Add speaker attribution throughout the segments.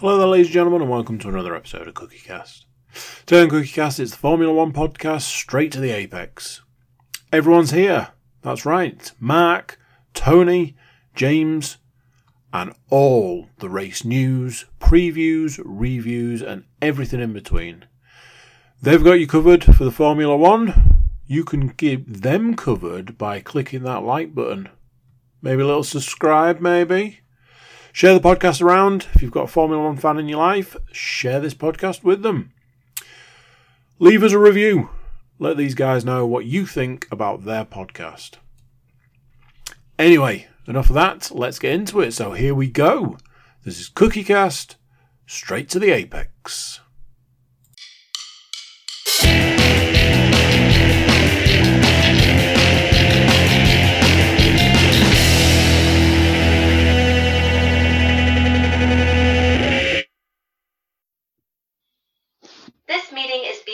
Speaker 1: Hello there, ladies and gentlemen, and welcome to another episode of Cookie Cast. Today on Cookie Cast, it's the Formula One podcast straight to the apex. Everyone's here. That's right. Mark, Tony, James, and all the race news, previews, reviews, and everything in between. They've got you covered for the Formula One. You can keep them covered by clicking that like button. Maybe a little subscribe, maybe. Share the podcast around. If you've got a Formula One fan in your life, share this podcast with them. Leave us a review. Let these guys know what you think about their podcast. Anyway, enough of that. Let's get into it. So here we go. This is Cookie Cast, straight to the apex.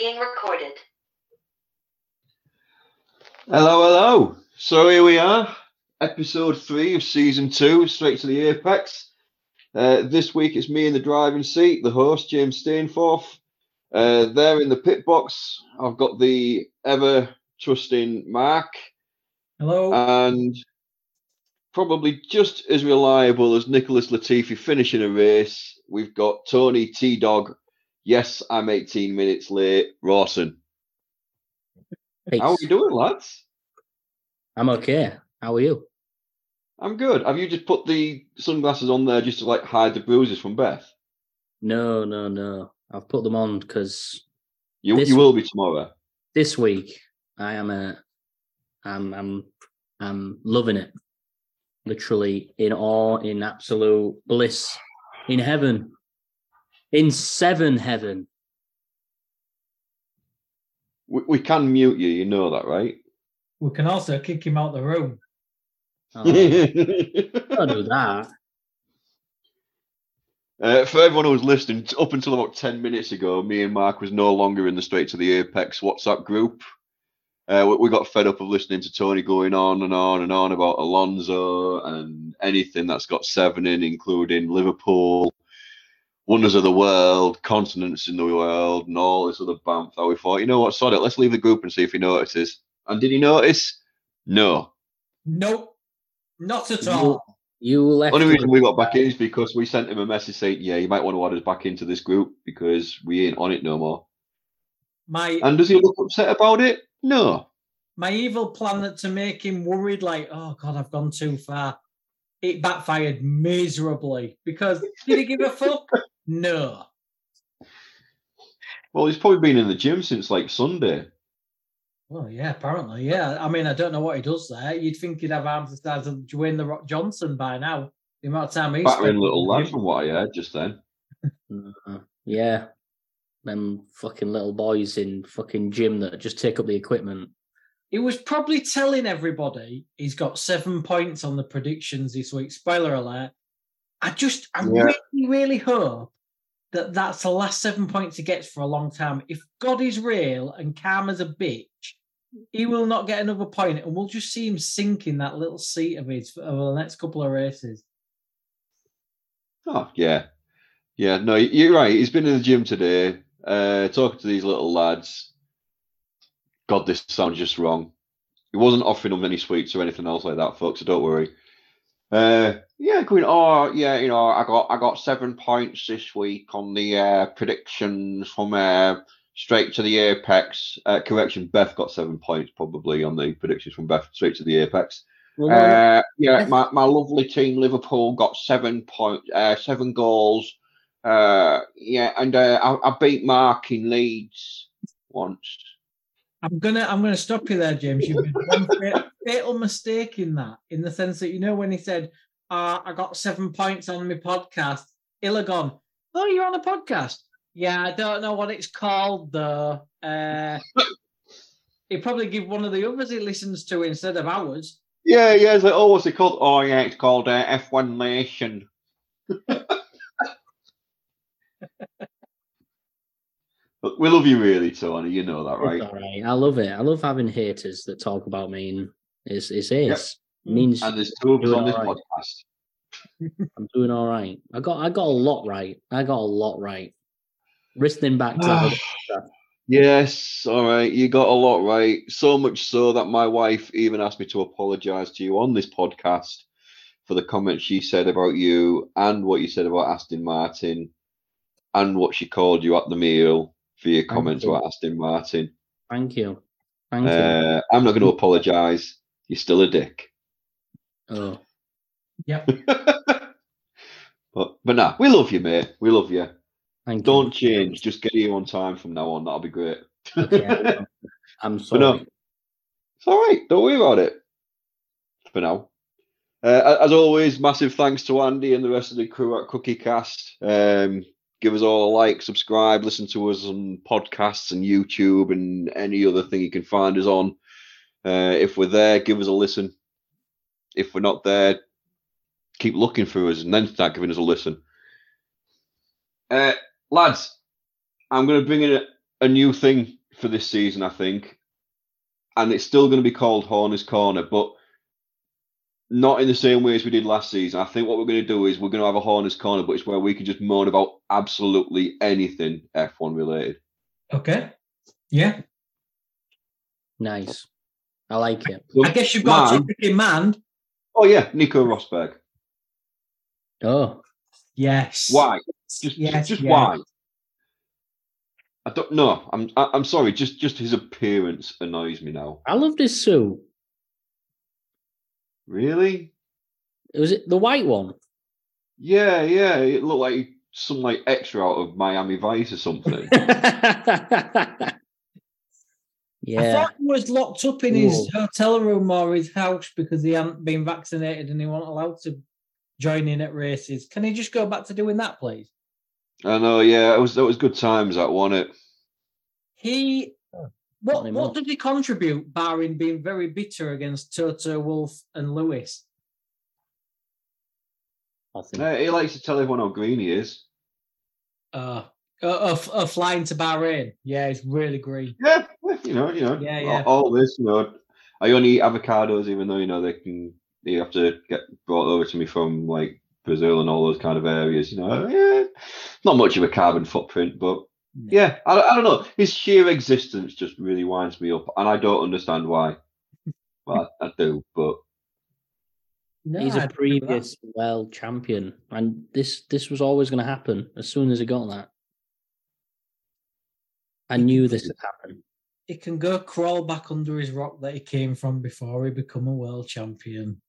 Speaker 2: Being recorded.
Speaker 3: Hello, hello. So here we are, episode three of season two, straight to the apex. Uh, this week it's me in the driving seat, the host James Stainforth. Uh, there in the pit box, I've got the ever trusting Mark,
Speaker 4: Hello.
Speaker 3: and probably just as reliable as Nicholas Latifi finishing a race. We've got Tony T Dog. Yes, I'm 18 minutes late. Rawson.
Speaker 5: Peace.
Speaker 3: How are we doing, lads?
Speaker 5: I'm okay. How are you?
Speaker 3: I'm good. Have you just put the sunglasses on there just to like hide the bruises from Beth?
Speaker 5: No, no, no. I've put them on because
Speaker 3: You you will be tomorrow.
Speaker 5: this week I am a, I'm, I'm, I'm loving it. Literally in awe, in absolute bliss, in heaven, in seven heaven.
Speaker 3: We, we can mute you. You know that, right?
Speaker 4: we can also kick him out the room.
Speaker 5: Oh, don't do that.
Speaker 3: Uh, for everyone who was listening, up until about 10 minutes ago, me and Mark was no longer in the Straight to the Apex WhatsApp group. Uh, we, we got fed up of listening to Tony going on and on and on about Alonso and anything that's got seven in, including Liverpool, wonders of the world, continents in the world, and all this other bamf that we thought, you know what, sod it, let's leave the group and see if he notices. And did he notice? No.
Speaker 4: Nope. Not at all.
Speaker 5: you left.
Speaker 3: Only reason we got back in is because we sent him a message saying, yeah, you might want to add us back into this group because we ain't on it no more.
Speaker 4: My
Speaker 3: And does he look upset about it? No.
Speaker 4: my evil plan to make him worried, like, oh god, I've gone too far. It backfired miserably because did he give a fuck? No.
Speaker 3: Well, he's probably been in the gym since like Sunday.
Speaker 4: Well, yeah, apparently, yeah. I mean, I don't know what he does there. You'd think he'd have arms the size of Dwayne the Rock Johnson by now. The amount of time he's
Speaker 3: Battering
Speaker 4: spent
Speaker 3: little
Speaker 4: in the
Speaker 3: lad
Speaker 4: gym.
Speaker 3: from what I heard just then.
Speaker 5: Uh, yeah, them fucking little boys in fucking gym that just take up the equipment.
Speaker 4: He was probably telling everybody he's got seven points on the predictions this week. Spoiler alert. I just, I
Speaker 3: Yeah.
Speaker 4: really, really hope that that's the last seven points he gets for a long time. If God is real and Karma's a bitch, he will not get another point, and we'll just see him sink in that little seat of his over the next couple of races.
Speaker 3: Oh, yeah. Yeah, no, you're right. He's been in the gym today, uh, talking to these little lads. God, this sounds just wrong. He wasn't offering them any sweets or anything else like that, folks, so don't worry. Uh, yeah, going, oh, yeah, you know, I got I got seven points this week on the uh, predictions from uh, straight to the apex. Uh, correction, Beth got seven points probably on the predictions from Beth straight to the apex.
Speaker 5: Well,
Speaker 3: Uh, yeah, my, my lovely team Liverpool got seven point uh, seven goals. Uh, yeah, and uh, I, I beat Mark in Leeds once.
Speaker 4: I'm gonna, I'm gonna stop you there, James. You've made one fatal mistake in that, in the sense that you know when he said, uh, "I got seven points on my podcast," gone, "Oh, you're on a podcast." Yeah, I don't know what it's called though. Uh, he'd probably give one of the others he listens to instead of ours.
Speaker 3: Yeah, yeah. It's like, oh, what's it called? Oh, yeah, it's called uh, F1 Nation. But we love you really, Tony. You know that, right?
Speaker 5: Right. I love it. I love having haters that talk about me and it's it's ace. Mm. Means
Speaker 3: And there's two of us on this
Speaker 5: right.
Speaker 3: podcast.
Speaker 5: I'm doing all right. I got I got a lot right. I got a lot right. Listening back to that other podcast.
Speaker 3: Yes, all right. You got a lot right. So much so that my wife even asked me to apologize to you on this podcast for the comments she said about you and what you said about Aston Martin and what she called you at the meal for your comments
Speaker 5: you.
Speaker 3: about Aston Martin.
Speaker 5: Thank you. Thank you.
Speaker 3: Uh, I'm not going to apologize. You're still a dick.
Speaker 5: Oh,
Speaker 4: Yep.
Speaker 3: But but nah, we love you, mate. We love you.
Speaker 5: thank you.
Speaker 3: Don't change. Just get here on time from now on. That'll be great.
Speaker 5: Okay, I know. I'm sorry.
Speaker 3: no, it's all right. Don't worry about it. For now. Uh, as always, massive thanks to Andy and the rest of the crew at Cookie Cast. Um, give us all a like, subscribe, listen to us on podcasts and YouTube and any other thing you can find us on. Uh, if we're there, give us a listen. If we're not there, keep looking for us and then start giving us a listen. Uh, lads, I'm going to bring in a, a new thing for this season, I think. And it's still going to be called Horner's Corner, but not in the same way as we did last season. I think what we're going to do is we're going to have a Horner's Corner, but it's where we can just moan about absolutely anything F1 related.
Speaker 4: Okay. Yeah.
Speaker 5: Nice. I like it.
Speaker 4: I guess you've got a
Speaker 3: Man.
Speaker 4: topic in mind.
Speaker 3: Oh, yeah, Nico Rosberg.
Speaker 5: Oh,
Speaker 4: Yes.
Speaker 3: Why? Just,
Speaker 4: Yes,
Speaker 3: just
Speaker 4: yes.
Speaker 3: why? I don't know. I'm, I, I'm sorry. Just, just his appearance annoys me now.
Speaker 5: I love this suit.
Speaker 3: Really?
Speaker 5: Was it the white one?
Speaker 3: Yeah, yeah. It looked like some like extra out of Miami Vice or something. Yeah.
Speaker 4: I
Speaker 5: yeah.
Speaker 4: thought he was locked up in his
Speaker 5: Whoa.
Speaker 4: hotel room or his house because he hadn't been vaccinated and he wasn't allowed to join in at races. Can he just go back to doing that, please?
Speaker 3: I know. Yeah, it was that was good times. That won it.
Speaker 4: He what
Speaker 5: Not
Speaker 4: what did he contribute, barring being very bitter against Toto Wolff and Lewis?
Speaker 5: I think.
Speaker 3: Uh, he likes to tell everyone how green he is.
Speaker 4: Uh, uh, of, of flying to Bahrain. Yeah, it's really green.
Speaker 3: Yeah, you know, you know,
Speaker 4: Yeah,
Speaker 3: all-
Speaker 4: yeah.
Speaker 3: All, this, you know, I only eat avocados, even though you know they can. You have to get brought over to me from like Brazil and all those kind of areas. You know, yeah, not much of a carbon footprint, but yeah, I, I don't know. His sheer existence just really winds me up, and I don't understand why. Well, I, I do, but
Speaker 4: No,
Speaker 5: He's
Speaker 4: I
Speaker 5: a
Speaker 4: agree with that.
Speaker 5: previous world champion, and this this was always going to happen as soon as he got that. I knew this would happen.
Speaker 4: He can go crawl back under his rock that he came from before he become a world champion.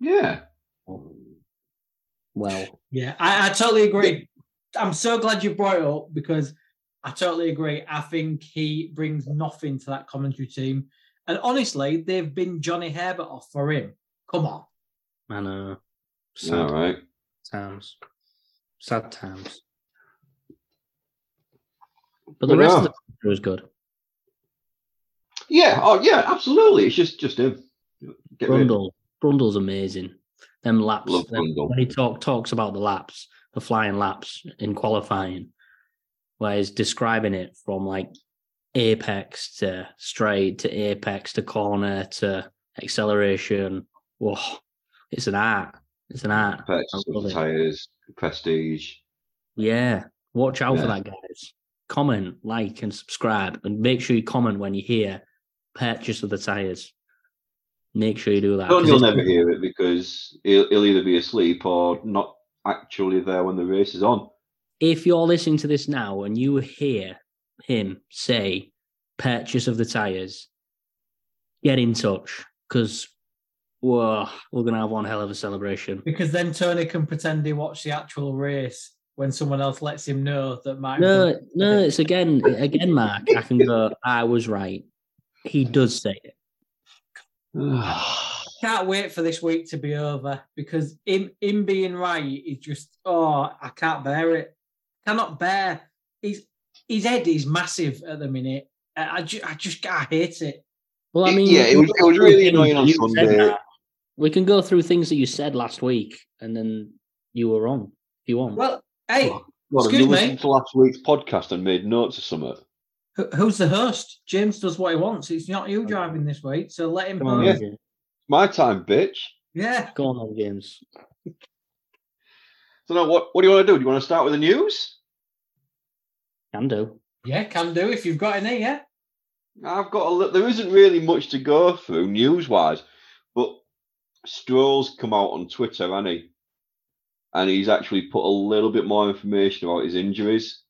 Speaker 3: yeah,
Speaker 5: Well,
Speaker 4: Yeah, I, I totally agree. I'm so glad you brought it up because I totally agree. I think he brings nothing to that commentary team. And honestly, they've been Johnny Herbert off for him. Come on.
Speaker 5: I know.
Speaker 3: all
Speaker 5: Sad
Speaker 3: right.
Speaker 5: times. Sad times. But the
Speaker 3: Well,
Speaker 5: rest
Speaker 3: yeah.
Speaker 5: of the country was good.
Speaker 3: Yeah, oh yeah, absolutely. It's just just him. Get rid.
Speaker 5: Brundle. Brundle's amazing. Them laps.
Speaker 3: Love
Speaker 5: them-
Speaker 3: Brundle.
Speaker 5: when he talk, talks about the laps, the flying laps in qualifying, whereas describing it from like apex to straight to apex to corner to acceleration. Whoa, it's an art. It's an art. I
Speaker 3: Pets,
Speaker 5: love
Speaker 3: tires, prestige.
Speaker 5: Yeah. Watch out for that, guys. Comment, like, and subscribe. And make sure you comment when you hear purchase of the tires. Make sure you do that. 'cause
Speaker 3: you'll never hear it because he'll, he'll either be asleep or not actually there when the race is on.
Speaker 5: if you're listening to this now and you hear him say purchase of the tires, get in touch because whoa, we're gonna have one hell of a celebration.
Speaker 4: Because then Tony can pretend he watched the actual race when someone else lets him know that Mike.
Speaker 5: No, no, it's again, again, Mark. I can go. I was right. He does say it.
Speaker 4: can't wait for this week to be over because him him being right is just oh I can't bear it. Cannot bear. His his head is massive at the minute. I, I, ju- I just I hate it.
Speaker 5: Well, I
Speaker 3: It-
Speaker 5: mean,
Speaker 3: yeah, it was- it was really annoying on Sunday.
Speaker 5: We can go through things that you said last week, and then you were wrong. If you want,
Speaker 4: Well, hey,
Speaker 3: What, have
Speaker 4: Excuse
Speaker 3: you
Speaker 4: me?
Speaker 3: listened to last week's podcast and made notes of something?
Speaker 4: who- who's the host? James does what he wants. It's not you driving this week, so let him.
Speaker 5: Come on,
Speaker 3: Yeah.
Speaker 4: Host.
Speaker 5: AJ.
Speaker 3: My time, bitch.
Speaker 4: Yeah.
Speaker 5: Go on, then, James.
Speaker 3: So now, what what do you want to do? Do you want to start with the news?
Speaker 5: Can do.
Speaker 4: Yeah, can do if you've got any, yeah.
Speaker 3: I've got a li- there isn't really much to go through news wise, but Stroll's come out on Twitter, hasn't he? And he's actually put a little bit more information about his injuries.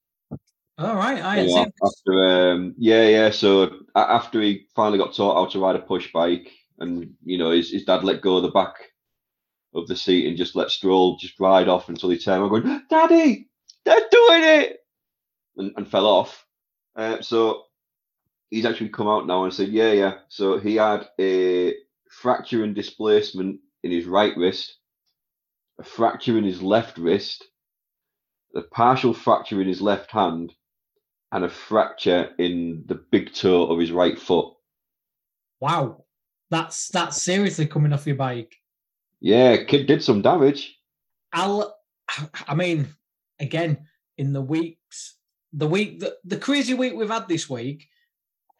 Speaker 4: All right, I
Speaker 3: You know, after um, yeah, yeah. So after he finally got taught how to ride a push bike, and you know his, his dad let go of the back of the seat and just let Stroll just ride off until he turned around going, "Daddy, they're doing it," and, and fell off. Uh, so he's actually come out now and said, "Yeah, yeah." So he had a fracture and displacement in his right wrist, a fracture in his left wrist, a partial fracture in his left hand, and a fracture in the big toe of his right foot.
Speaker 4: Wow. That's that's seriously coming off your bike.
Speaker 3: Yeah, kid did some damage.
Speaker 4: I'll I mean, again, in the weeks, the week the, the crazy week we've had this week,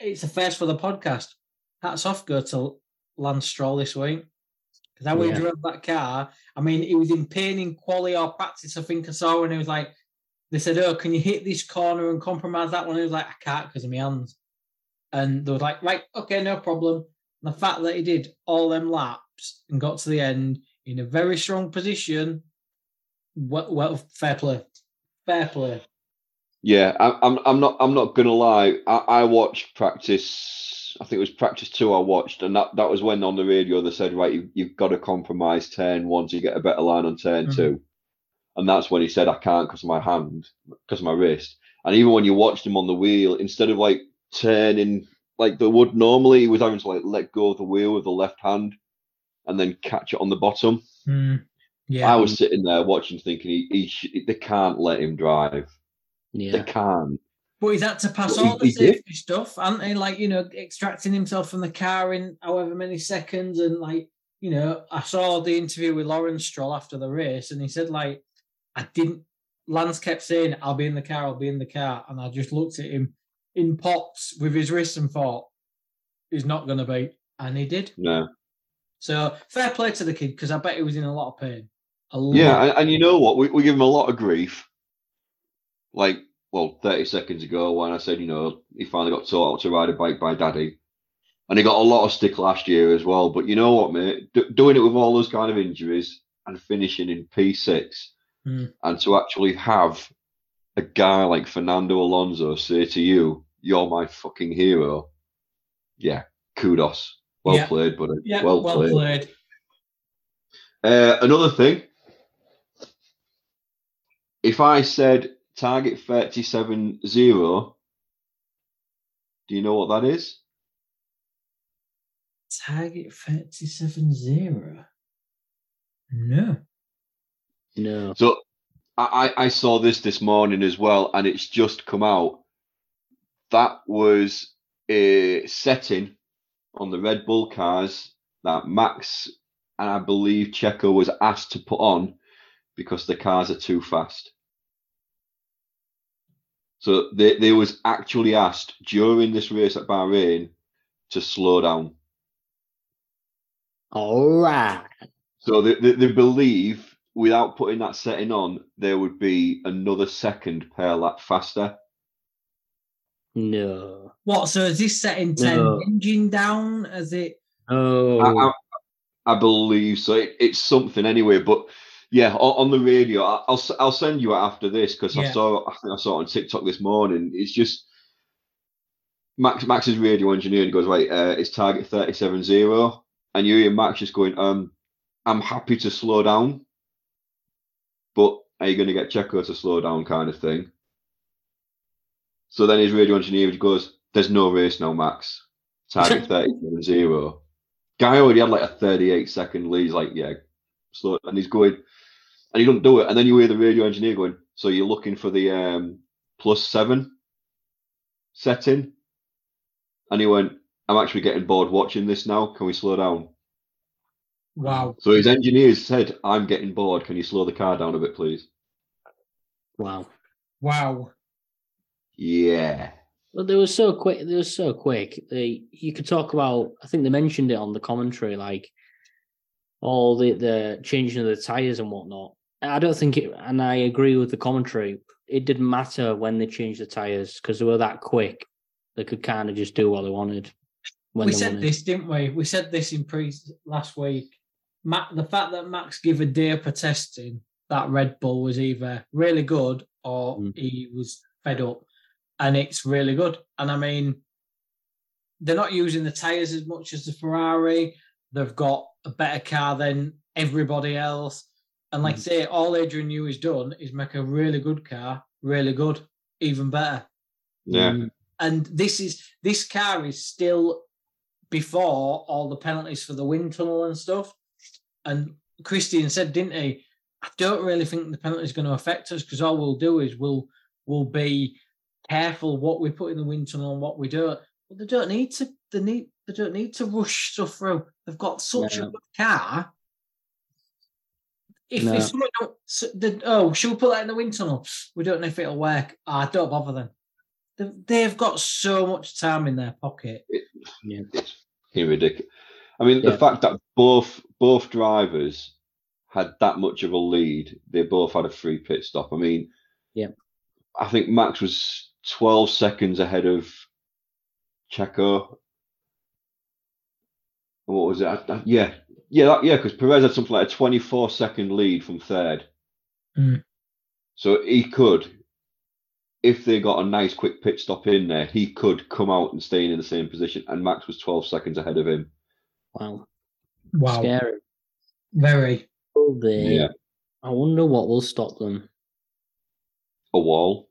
Speaker 4: it's a first for the podcast. Hats off go to Lance Stroll this week. Because how he drove that car, I mean, he was in pain in quali or practice, I think I saw, and he was like, they said, Oh, can you hit this corner and compromise that one? He was like, I can't because of my hands. And they were like, Right, okay, no problem. The fact that he did all them laps and got to the end in a very strong position, well, well fair play. Fair play.
Speaker 3: Yeah, I, I'm. I'm not. I'm not gonna lie. I, I watched practice. I think it was practice two. I watched, and that, that was when on the radio they said, right, you, you've got to compromise turn one to get a better line on turn
Speaker 4: Mhm.
Speaker 3: two, and that's when he said, I can't because of my hand, because of my wrist. And even when you watched him on the wheel, instead of like turning like they would normally, he was having to like let go of the wheel with the left hand, and then catch it on the bottom.
Speaker 4: Hmm. Yeah.
Speaker 3: I was sitting there watching, thinking, he, he sh- they can't let him drive.
Speaker 5: Yeah, they
Speaker 3: can't.
Speaker 4: But he's had to pass
Speaker 3: Well,
Speaker 4: all
Speaker 3: he-
Speaker 4: the
Speaker 3: he did.
Speaker 4: safety stuff, and they? Like, you know, extracting himself from the car in however many seconds. And, like, you know, I saw the interview with Lawrence Stroll after the race, and he said, like, I didn't. Lance kept saying, I'll be in the car, I'll be in the car. And I just looked at him in pots with his wrist and thought, he's not going to be. And he did.
Speaker 3: No.
Speaker 4: So fair play to the kid because I bet he was in a lot of pain. Lot.
Speaker 3: Yeah, and, and you know what? We, we give him a lot of grief. Like, well, 30 seconds ago when I said, you know, he finally got taught how to ride a bike by daddy. And he got a lot of stick last year as well. But you know what, mate? D- doing it with all those kind of injuries and finishing in P6
Speaker 4: Hmm.
Speaker 3: and to actually have a guy like Fernando Alonso say to you, you're my fucking hero. Yeah, kudos. Well
Speaker 4: Yeah.
Speaker 3: played, buddy.
Speaker 4: Yeah,
Speaker 3: well,
Speaker 4: well,
Speaker 3: played.
Speaker 4: played.
Speaker 3: Uh, another thing, if I said target 37 0, do you know what that is?
Speaker 4: Target 37 0. No.
Speaker 5: No.
Speaker 3: So I, I I saw this this morning as well, and it's just come out. That was a setting on the Red Bull cars that Max and I believe Checo was asked to put on because the cars are too fast. So they, they was actually asked during this race at Bahrain to slow down.
Speaker 5: All right.
Speaker 3: So they, they, they believe without putting that setting on, there would be another second per lap faster.
Speaker 5: No.
Speaker 4: What? So is this setting 10
Speaker 5: No.
Speaker 4: engine down? As it.
Speaker 5: Oh.
Speaker 3: I, I, I believe so. It, it's something anyway, but yeah, on, on the radio, I, I'll s- I'll send you it after this because I saw I think I saw it on TikTok this morning. It's just Max Max's radio engineer and he goes right. Uh, it's target thirty seven zero, and you hear Max just going, um, I'm happy to slow down, but are you going to get Checo to slow down, kind of thing. So then his radio engineer goes, "There's no race now, Max. Target thirty seven zero." Guy already had like a 38 second lead. He's like, yeah, slow. And he's going, and he doesn't do it. And then you hear the radio engineer going, so you're looking for the um, plus seven setting? And he went, I'm actually getting bored watching this now. Can we slow down?
Speaker 4: Wow.
Speaker 3: So his engineers said, I'm getting bored. Can you slow the car down a bit, please?
Speaker 5: Wow.
Speaker 4: Wow.
Speaker 3: Yeah.
Speaker 5: Well, they were so quick. They were so quick. They, you could talk about. I think they mentioned it on the commentary. Like, all the the changing of the tires and whatnot. I don't think it, and I agree with the commentary. It didn't matter when they changed the tires because they were that quick. They could kind of just do what they wanted. When
Speaker 4: we
Speaker 5: they
Speaker 4: said
Speaker 5: wanted.
Speaker 4: this, didn't we? We said this in pre last week. Ma the fact that Max gave a day for testing that Red Bull was either really good or
Speaker 5: Mm.
Speaker 4: he was fed up, and it's really good. And I mean, they're not using the tires as much as the Ferrari. They've got a better car than everybody else. And like I say, all Adrian Newey has done is make a really good car, really good, even better
Speaker 3: Yeah.
Speaker 5: Mm,
Speaker 4: and this is this car is still before all the penalties for the wind tunnel and stuff. And Christian said, didn't he? I don't really think the penalty is going to affect us because all we'll do is we'll we'll be careful what we put in the wind tunnel and what we don't. But they don't need to. They need. They don't need to rush stuff through. They've got such a good car. If,
Speaker 5: No.
Speaker 4: if someone don't, so the, oh, should we put that in the wind tunnel? We don't know if it'll work. Ah, don't bother them. They've, they've got so much time in their pocket.
Speaker 5: yeah.
Speaker 3: It's ridiculous. I mean,
Speaker 5: Yeah.
Speaker 3: the fact that both both drivers had that much of a lead, they both had a free pit stop. I mean,
Speaker 5: Yeah.
Speaker 3: I think Max was 12 seconds ahead of Checo. What was it? I- I- yeah, yeah, that, yeah. Because Perez had something like a 24 second lead from third.
Speaker 4: Mm.
Speaker 3: So he could, if they got a nice quick pit stop in there, he could come out and stay in the same position. And Max was 12 seconds ahead of him.
Speaker 5: Wow.
Speaker 4: Wow,
Speaker 5: Scary.
Speaker 4: very.
Speaker 5: Will they?
Speaker 3: Yeah.
Speaker 5: I wonder what will stop them.
Speaker 3: A wall.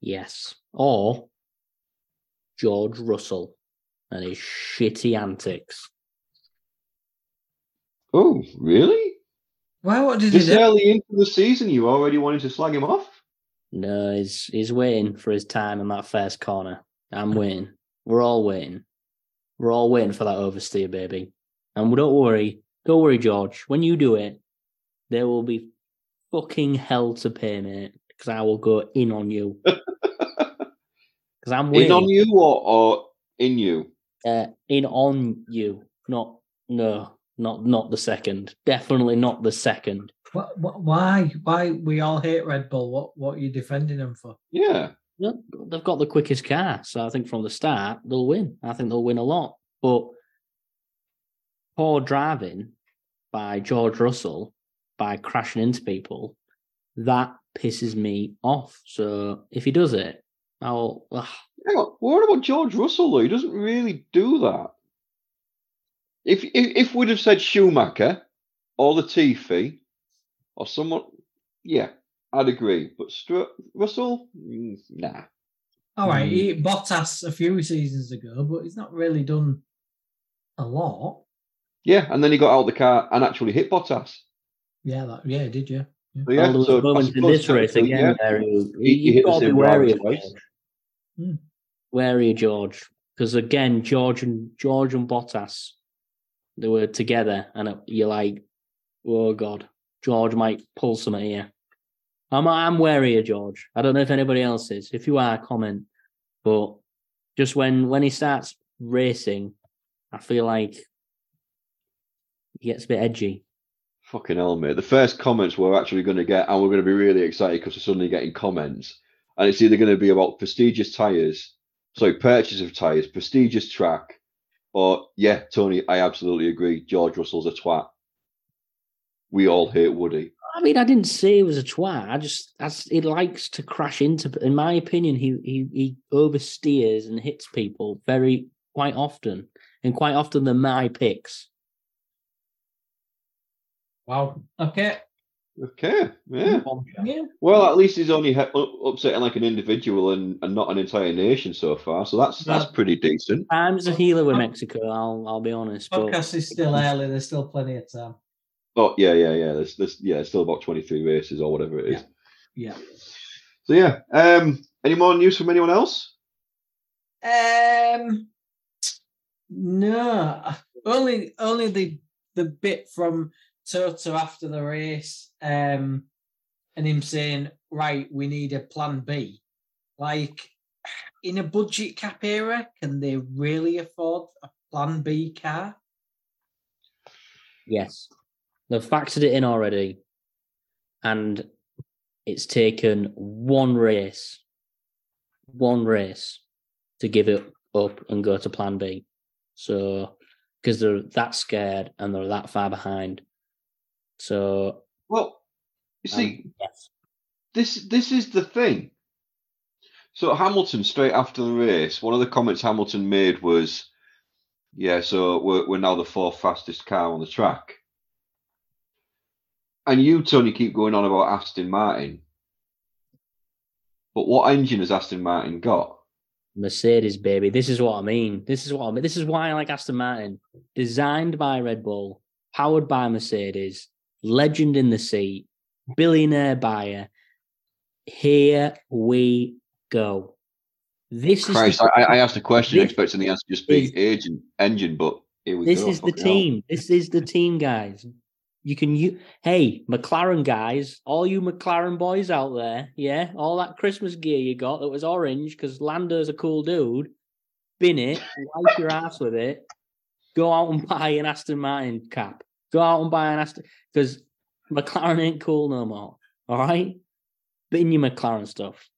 Speaker 5: Yes. Or George Russell and his shitty antics.
Speaker 3: Oh, really?
Speaker 4: Why? What did he
Speaker 3: This
Speaker 4: do?
Speaker 3: early into the season, you already wanted to slag him off?
Speaker 5: No, he's he's waiting for his time in that first corner. I'm waiting. We're all waiting. We're all waiting for that oversteer, baby. And don't worry, don't worry, George. When you do it, there will be fucking hell to pay, mate. Because I will go in on you. Because I'm waiting.
Speaker 3: In on you or, or in you?
Speaker 5: uh, in on you. Not no, not not the second. Definitely not the second.
Speaker 4: What, what, why? Why we all hate Red Bull? What? What are you defending them for?
Speaker 3: Yeah.
Speaker 5: No, they've got the quickest car, so I think from the start they'll win. I think they'll win a lot. But poor driving by George Russell by crashing into people, that pisses me off. So if he does it, I'll. ugh,
Speaker 3: Hang on. What about George Russell, though? He doesn't really do that. If, if, if we'd have said Schumacher or Latifi or someone, yeah, I'd agree. But Stru- Russell, Mm, nah.
Speaker 4: All right,
Speaker 5: Mm.
Speaker 4: he hit Bottas a few seasons ago, but he's not really done a lot.
Speaker 3: Yeah, and then he got out of the car and actually hit Bottas.
Speaker 4: Yeah, that, yeah, did you?
Speaker 3: So, yeah,
Speaker 5: well, there
Speaker 3: so
Speaker 5: a moment
Speaker 3: I
Speaker 5: in this race
Speaker 3: technically,
Speaker 5: again
Speaker 3: yeah,
Speaker 5: where he,
Speaker 3: he- he
Speaker 5: you've got to be wary of. George.
Speaker 4: Hmm.
Speaker 5: Wary of George. Because again, George and George and Bottas, they were together, and it, you're like, oh god, George might pull something here. I'm I'm wary of George. I don't know if anybody else is. If you are, comment. But just when when he starts racing, I feel like he gets a bit edgy.
Speaker 3: Fucking hell, mate. The first comments we're actually going to get, and we're going to be really excited because we're suddenly getting comments. And it's either going to be about prestigious tyres, so purchase of tyres, prestigious track, or, yeah, Tony, I absolutely agree. George Russell's a twat. We all hate Woody.
Speaker 5: I mean, I didn't say he was a twat. I just as he likes to crash into. In my opinion, he he he oversteers and hits people very quite often, and quite often they're my picks.
Speaker 4: Wow. Okay.
Speaker 3: Okay, yeah.
Speaker 4: Yeah.
Speaker 3: Well, at least he's only he- upsetting like an individual and, and not an entire nation so far. So that's that's pretty decent.
Speaker 5: Times a healer with Mexico. I'll I'll be honest. But
Speaker 4: Podcast is still early. There's still plenty of time.
Speaker 3: Oh yeah, yeah, yeah. There's, there's yeah, it's still about twenty three races or whatever it is.
Speaker 4: Yeah.
Speaker 3: So yeah. Um, any more news from anyone else?
Speaker 4: Um. No, only only the the bit from Toto after the race, um, and him saying, "Right, we need a plan B." Like in a budget cap era, can they really afford a plan B car?
Speaker 5: yes, They've factored it in already, and it's taken one race, one race to give it up and go to Plan B. So because they're that scared and they're that far behind. So
Speaker 3: Well, you see,
Speaker 5: um, yes,
Speaker 3: this this is the thing. So Hamilton, straight after the race, one of the comments Hamilton made was, "Yeah, so we're we're now the fourth fastest car on the track." And you, Tony, keep going on about Aston Martin, but what engine has Aston Martin got?
Speaker 5: Mercedes, baby. This is what I mean. This is what I mean. This is why I like Aston Martin. Designed by Red Bull, powered by Mercedes, legend in the seat, billionaire buyer. Here we go. This is
Speaker 3: Christ,
Speaker 5: the,
Speaker 3: I, I asked a question expecting the answer to just be
Speaker 5: is-
Speaker 3: agent engine, but here we
Speaker 5: this
Speaker 3: go.
Speaker 5: is the
Speaker 3: hell.
Speaker 5: team. This is the team, guys. You can you hey McLaren guys, all you McLaren boys out there, yeah, all that Christmas gear you got that was orange because Lando's a cool dude. Bin it, wipe your ass with it. Go out and buy an Aston Martin cap. Go out and buy an Aston because McLaren ain't cool no more. All right, bin your McLaren stuff.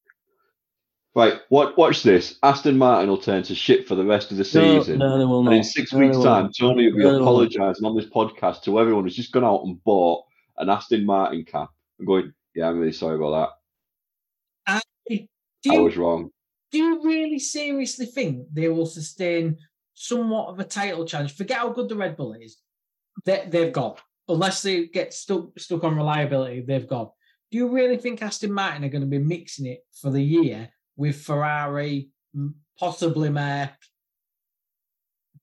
Speaker 3: Right, what, watch this. Aston Martin will turn to shit for the rest of the season.
Speaker 5: no, they will not.
Speaker 3: And in six
Speaker 5: No,
Speaker 3: weeks' time. Tony will be
Speaker 5: No,
Speaker 3: apologising on this podcast to everyone who's just gone out and bought an Aston Martin cap and going, Yeah, I'm really sorry about that.
Speaker 4: Do
Speaker 3: I
Speaker 4: you,
Speaker 3: was wrong.
Speaker 4: do you really seriously think they will sustain somewhat of a title challenge? Forget how good the Red Bull is. They, they've got. Unless they get stuck stuck on reliability, they've got. Do you really think Aston Martin are going to be mixing it for the year with Ferrari, possibly Merc?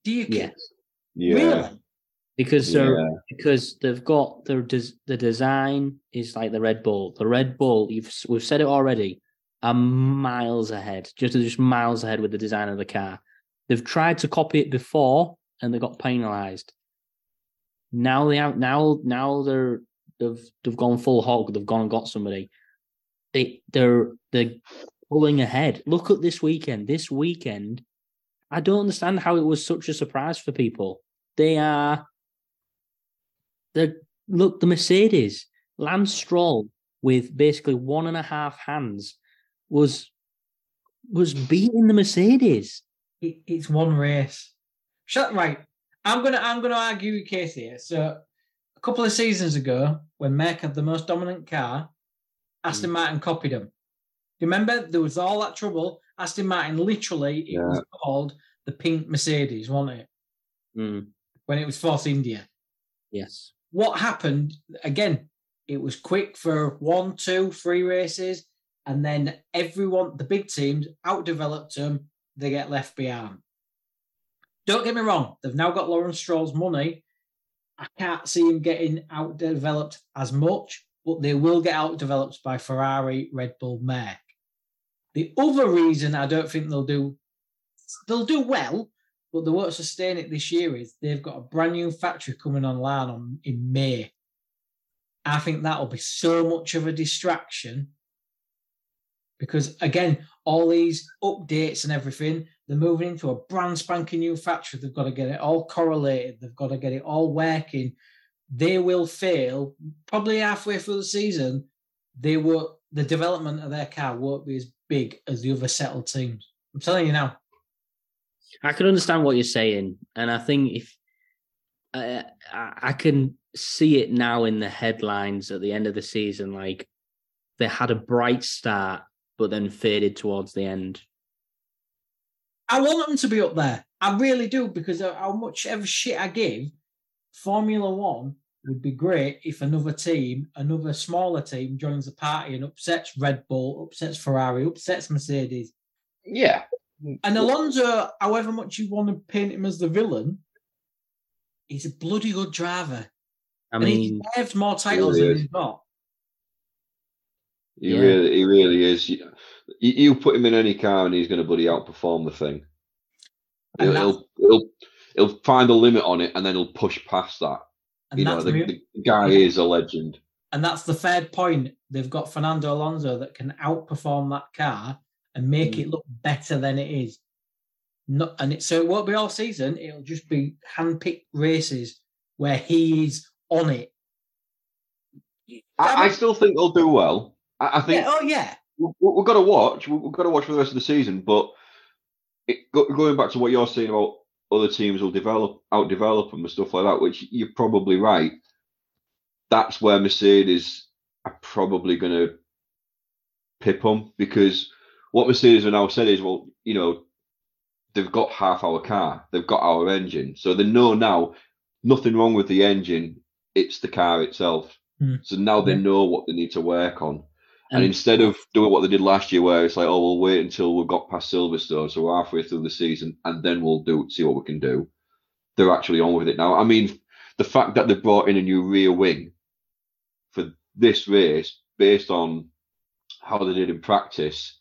Speaker 4: Do you
Speaker 5: Yes.
Speaker 3: Yeah.
Speaker 4: really?
Speaker 5: Because they're
Speaker 3: yeah.
Speaker 5: because they've got their des- the design is like the Red Bull. The Red Bull, you've we've said it already, are miles ahead. Just just miles ahead with the design of the car. They've tried to copy it before and they got penalised. Now they out now now they're they've they've gone full hog. They've gone and got somebody. They they're they're pulling ahead. Look at this weekend. This weekend, I don't understand how it was such a surprise for people. They are the look the Mercedes Lance Stroll with basically one and a half hands was was beating the Mercedes.
Speaker 4: It, it's one race. Shut right. I'm gonna I'm gonna argue with case here. So a couple of seasons ago, when Merc had the most dominant car, Aston Martin copied them. You remember there was all that trouble. Aston Martin literally it was called the pink Mercedes, wasn't it?
Speaker 5: Mm,
Speaker 4: When it was Force India.
Speaker 5: yes.
Speaker 4: What happened again? It was quick for one, two, three races, and then everyone, the big teams, outdeveloped them. They get left behind. Don't get me wrong; they've now got Lawrence Stroll's money. I can't see him getting outdeveloped as much, but they will get outdeveloped by Ferrari, Red Bull, Merc. The other reason I don't think they'll do, they'll do well, but they won't sustain it this year is they've got a brand new factory coming online on, in May. I think that'll be so much of a distraction because, again, all these updates and everything, they're moving into a brand spanking new factory. They've got to get it all correlated, they've got to get it all working. They will fail probably halfway through the season. They will the development of their car won't be as big as the other settled teams. I'm telling you now.
Speaker 5: I can understand what you're saying, and I think if uh, I can see it now in the headlines at the end of the season, like they had a bright start, but then faded towards the end.
Speaker 4: I want them to be up there. I really do because how much ever shit I give, Formula One would be great if another team, another smaller team, joins the party and upsets Red Bull, upsets Ferrari, upsets Mercedes.
Speaker 3: Yeah.
Speaker 4: And Alonso, however much you want to paint him as the villain, he's a bloody good driver.
Speaker 5: I
Speaker 4: and he's
Speaker 5: mean,
Speaker 4: more titles
Speaker 3: really
Speaker 4: than
Speaker 3: is.
Speaker 4: he's got.
Speaker 3: He
Speaker 5: Yeah.
Speaker 3: really, he really is. You, you put him in any car, and he's going to bloody outperform the thing. He'll, he'll, he'll, he'll find a limit on it, and then he'll push past that. You know, the, the guy
Speaker 4: Yeah.
Speaker 3: is a legend.
Speaker 4: And that's the third point. They've got Fernando Alonso that can outperform that car and make
Speaker 5: Mm.
Speaker 4: it look better than it is. Not, and it, so it won't be all season. It'll just be hand-picked races where he's on it
Speaker 3: I, I still think they'll do well. I, I think
Speaker 4: Yeah, oh yeah.
Speaker 3: we- we've got to watch. we- We've got to watch for the rest of the season. But it, going back to what you're saying about other teams will develop, out develop them and stuff like that, which you're probably right. That's where Mercedes are probably going to pip them because what Mercedes have now said is, well, you know, they've got half our car, they've got our engine, so they know now nothing wrong with the engine. It's the car itself.
Speaker 4: Hmm.
Speaker 3: So now they know what they need to work on. And
Speaker 5: And-
Speaker 3: instead of doing what they did last year, where it's like, oh, we'll wait until we've got past Silverstone, so we're halfway through the season, and then we'll do see what we can do. They're actually on with it now. I mean, the fact that they brought in a new rear wing for this race, based on how they did in practice,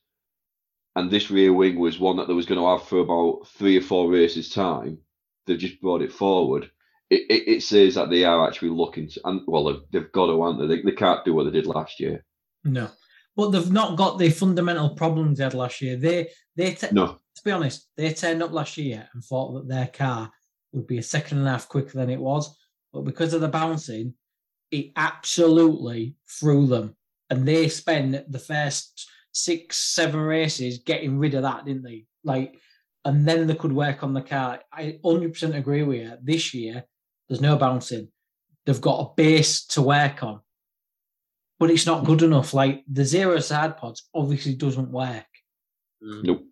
Speaker 3: and this rear wing was one that they was going to have for about three or four races time. They've just brought it forward. It, it, it says that they are actually looking to, and well, they've, they've got to, aren't they? they? They can't do what they did last year.
Speaker 4: No. But they've not got the fundamental problems they had last year. They they te-
Speaker 3: No,
Speaker 4: to be honest, they turned up last year and thought that their car would be a second and a half quicker than it was. But because of the bouncing, it absolutely threw them. And they spent the first six, seven races getting rid of that, didn't they? Like, and then they could work on the car. I 100% agree with you. This year, there's no bouncing. They've got a base to work on, but it's not good enough. Like, the zero side pods obviously doesn't work.
Speaker 5: Mm.
Speaker 3: nope.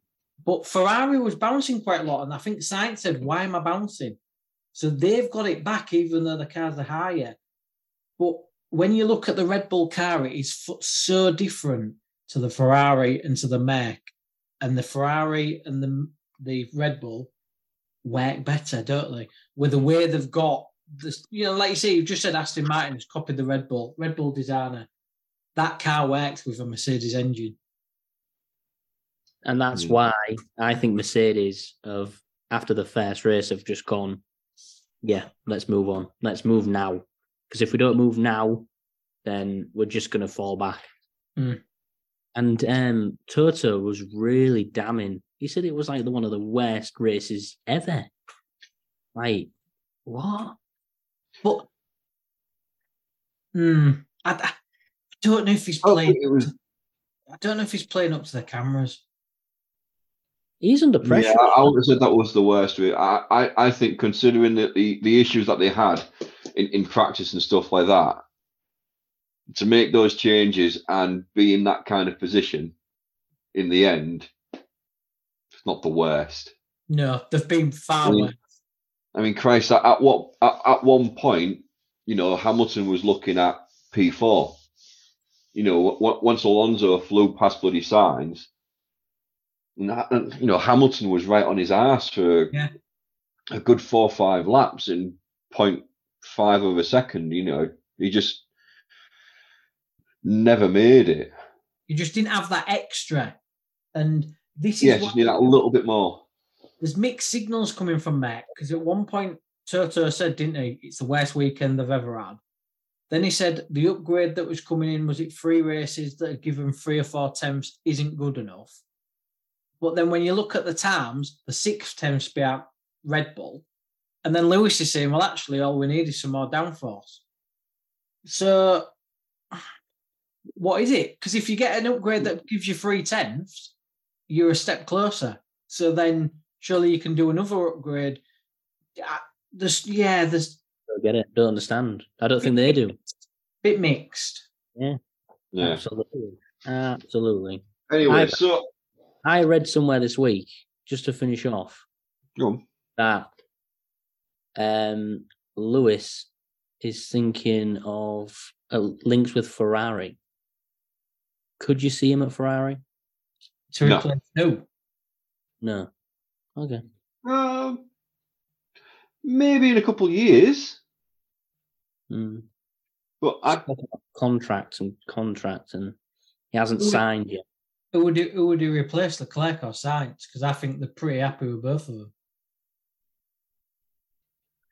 Speaker 4: But Ferrari was bouncing quite a lot, and I think Sainz said, "Why am I bouncing?" So they've got it back, even though the cars are higher. But when you look at the Red Bull car, it is so different to the Ferrari and to the Merc, and the Ferrari and the the Red Bull work better, don't they? With the way they've got this, you know, like you say, you've just said Aston Martin has copied the Red Bull, Red Bull designer. That car works with a Mercedes engine.
Speaker 5: And that's
Speaker 3: Mm.
Speaker 5: why I think Mercedes have after the first race have just gone, yeah, let's move on. Let's move now. Because if we don't move now, then we're just gonna fall back.
Speaker 4: Mm.
Speaker 5: And um Toto was really damning. He said it was like the one of the worst races ever. Like, what?
Speaker 4: But hmm, I, I don't know if he's
Speaker 3: Oh,
Speaker 4: playing.
Speaker 3: it was.
Speaker 4: I don't know if he's playing up to the cameras.
Speaker 5: He's under pressure.
Speaker 3: Yeah, I would have said that was the worst. I, I, I think considering the, the, the issues that they had in, in practice and stuff like that, to make those changes and be in that kind of position in the end, it's not the worst.
Speaker 4: No, they've been far
Speaker 3: I mean,
Speaker 4: worse.
Speaker 3: I mean, Christ, at, at what at, at one point, you know, Hamilton was looking at P four. You know, once Alonso flew past bloody Sainz, and, uh, you know, Hamilton was right on his ass for
Speaker 4: Yeah.
Speaker 3: a good four or five laps in point five of a second. You know, he just never made it.
Speaker 4: You just didn't have that extra, and this is
Speaker 3: Yeah, just need that a little bit more.
Speaker 4: there's mixed signals coming from Mac because at one point Toto said, didn't he, it's the worst weekend they've ever had. Then he said the upgrade that was coming in was it three races that had given three or four tenths isn't good enough. But then when you look at the times, the sixth tenths behind Red Bull, and then Lewis is saying, well, actually, all we need is some more downforce. So, what is it? Because if you get an upgrade that gives you three tenths, you're a step closer. So then surely you can do another upgrade. There's yeah, there's
Speaker 5: get it. Don't understand. I don't think they do.
Speaker 4: bit mixed.
Speaker 3: Yeah.
Speaker 5: Absolutely. Absolutely.
Speaker 3: Anyway,
Speaker 5: I-
Speaker 3: so
Speaker 5: I read somewhere this week, just to finish off,
Speaker 3: go on.
Speaker 5: that um, Lewis is thinking of uh, links with Ferrari. Could you see him at Ferrari?
Speaker 4: To
Speaker 3: No.
Speaker 4: replace no.
Speaker 5: No. Okay.
Speaker 3: Um, maybe in a couple of years,
Speaker 5: Mm.
Speaker 3: but I,
Speaker 5: Contract and contract, and he hasn't
Speaker 4: Yeah.
Speaker 5: signed yet.
Speaker 4: Who would you, who would you replace Leclerc or Sainz? Because I think they're pretty happy with both of them.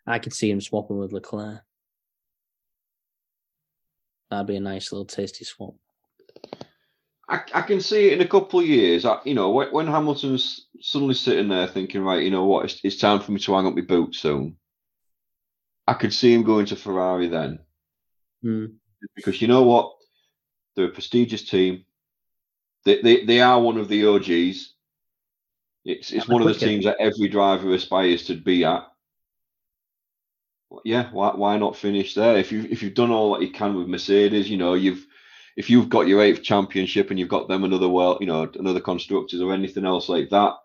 Speaker 5: I could see him swapping with Leclerc. That'd be a nice little tasty swap.
Speaker 3: I, I can see it in a couple of years. I, you know, when, when Hamilton's suddenly sitting there thinking, right, you know what, it's, it's time for me to hang up my boots soon. I could see him going to Ferrari then.
Speaker 5: Mm.
Speaker 3: because you know what? They're a prestigious team. They they, they are one of the OGs. It's it's one of the teams that every driver aspires to be at. Yeah, why why not finish there? If you if you've done all that you can with Mercedes, you know you've if you've got your eighth championship and you've got them another world, you know another constructors or anything else like that,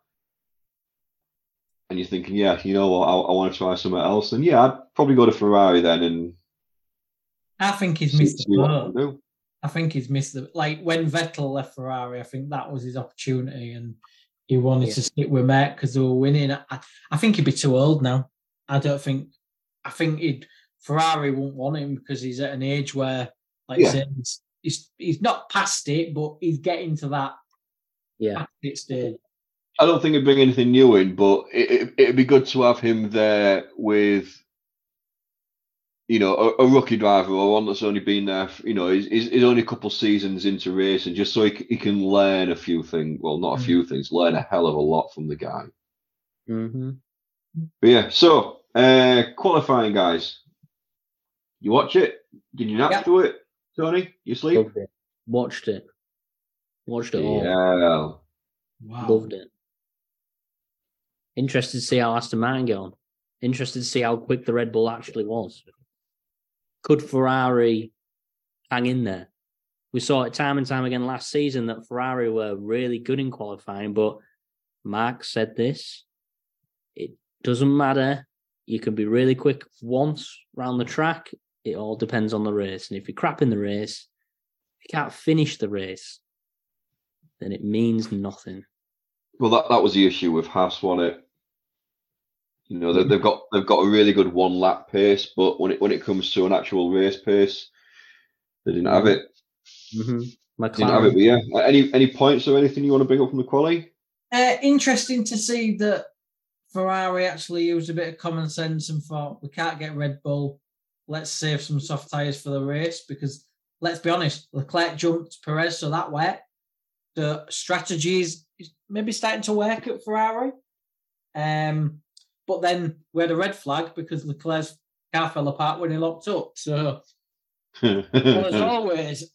Speaker 3: and you're thinking, yeah, you know what, I, I want to try something else, then yeah, I'd probably go to Ferrari then and
Speaker 4: I think he's missed the
Speaker 3: I
Speaker 4: boat. I think he's missed the like when Vettel left Ferrari. I think that was his opportunity, and he wanted
Speaker 5: Yeah.
Speaker 4: to stick with Merc because they were winning. I, I think he'd be too old now. I don't think. I think he'd Ferrari won't want him because he's at an age where, like,
Speaker 3: Yeah.
Speaker 4: you he's, he's he's not past it, but he's getting to that
Speaker 5: Yeah.
Speaker 4: past it stage.
Speaker 3: I don't think it'd bring anything new in, but it, it, it'd be good to have him there with, you know, a, a rookie driver or one that's only been there, f- you know, he's, he's he's only a couple seasons into racing, just so he, he can learn a few things. Well, not a
Speaker 4: Mm.
Speaker 3: few things, learn a hell of a lot from the guy.
Speaker 5: hmm
Speaker 3: But yeah, so uh, qualifying guys, you watch it? Did you nap
Speaker 4: Yeah.
Speaker 3: to it, Tony? You sleep?
Speaker 5: Loved it. Watched it. Watched it all.
Speaker 3: Yeah.
Speaker 4: Wow.
Speaker 5: Loved it. Interested to see how Aston Martin get on. Interested to see how quick the Red Bull actually was. Could Ferrari hang in there? We saw it time and time again last season that Ferrari were really good in qualifying, but Mark said this. It doesn't matter. You can be really quick once round the track. It all depends on the race. And if you're crap in the race, if you can't finish the race, then it means nothing.
Speaker 3: Well, that, that was the issue with Haas, wasn't it? You know, they, they've got they've got a really good one lap pace, but when it when it comes to an actual race pace, they didn't have it.
Speaker 5: Mm-hmm.
Speaker 3: Didn't have it. But yeah, any any points or anything you want to bring up from the quali?
Speaker 4: Uh, interesting to see that Ferrari actually used a bit of common sense and thought we can't get Red Bull. Let's save some soft tires for the race because let's be honest, Leclerc jumped Perez, so that wet. The strategy is is maybe starting to work at Ferrari. Um, but then we had a red flag because Leclerc's car fell apart when he locked up. So as always,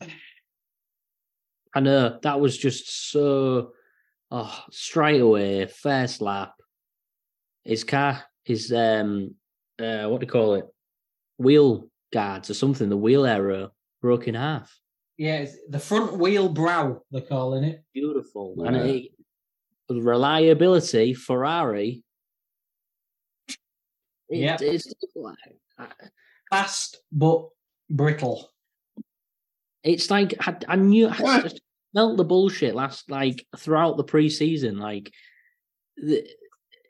Speaker 5: I know that was just so oh straight away, first lap. His car, his um uh what do you call it? Wheel guards or something, the wheel arrow broke in half.
Speaker 4: yeah, it's the front wheel brow they're calling it.
Speaker 5: Beautiful. And it, reliability, Ferrari. It-
Speaker 4: Yep.
Speaker 5: it's like uh,
Speaker 4: Fast but brittle.
Speaker 5: It's like I, I knew I
Speaker 3: What?
Speaker 5: smelt the bullshit last like throughout the preseason. Like, the,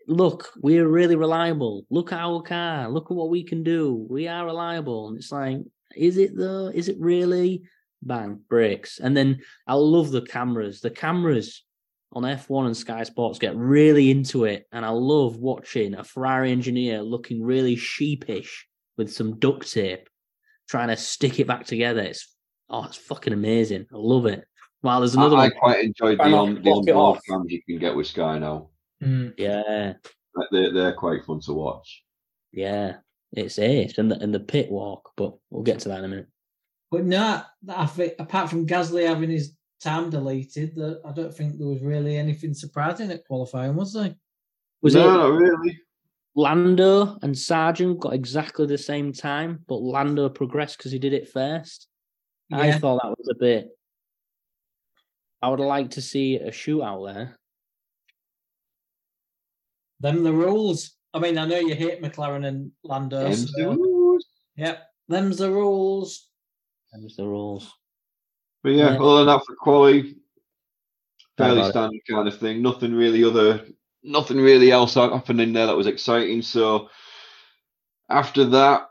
Speaker 5: look, we're really reliable. Look at our car. Look at what we can do. We are reliable. And it's like, is it though? Is it really? Bang, brakes. And then I love the cameras. The cameras on F1 and Sky Sports get really into it. And I love watching a Ferrari engineer looking really sheepish with some duct tape trying to stick it back together. It's oh, it's fucking amazing. I love it. While there's another
Speaker 3: I, I quite enjoyed the
Speaker 5: Try not
Speaker 3: on
Speaker 5: to
Speaker 3: the
Speaker 5: block it off.
Speaker 3: cams you can get with Sky now.
Speaker 4: Mm.
Speaker 5: yeah,
Speaker 3: Like, They're they're quite fun to watch.
Speaker 5: yeah, it's ace and the and the pit walk, but we'll get to that in a minute.
Speaker 4: But no, I think apart from Gasly having his time deleted, that I don't think there was really anything surprising at qualifying, was there?
Speaker 5: Was
Speaker 3: no,
Speaker 5: it
Speaker 3: not really.
Speaker 5: Lando and Sargent got exactly the same time, but Lando progressed because he did it first. I thought that was a bit. I would have liked to see a shootout there.
Speaker 4: Them the rules. I mean, I know you hate McLaren and Lando.
Speaker 3: Them's the rules.
Speaker 4: yep, them's the rules.
Speaker 5: Them's the rules.
Speaker 3: But yeah,
Speaker 5: Yeah.
Speaker 3: other than that for quali, fairly
Speaker 5: about it.
Speaker 3: standard kind of thing. Nothing really other, nothing really else happened in there that was exciting. So after that,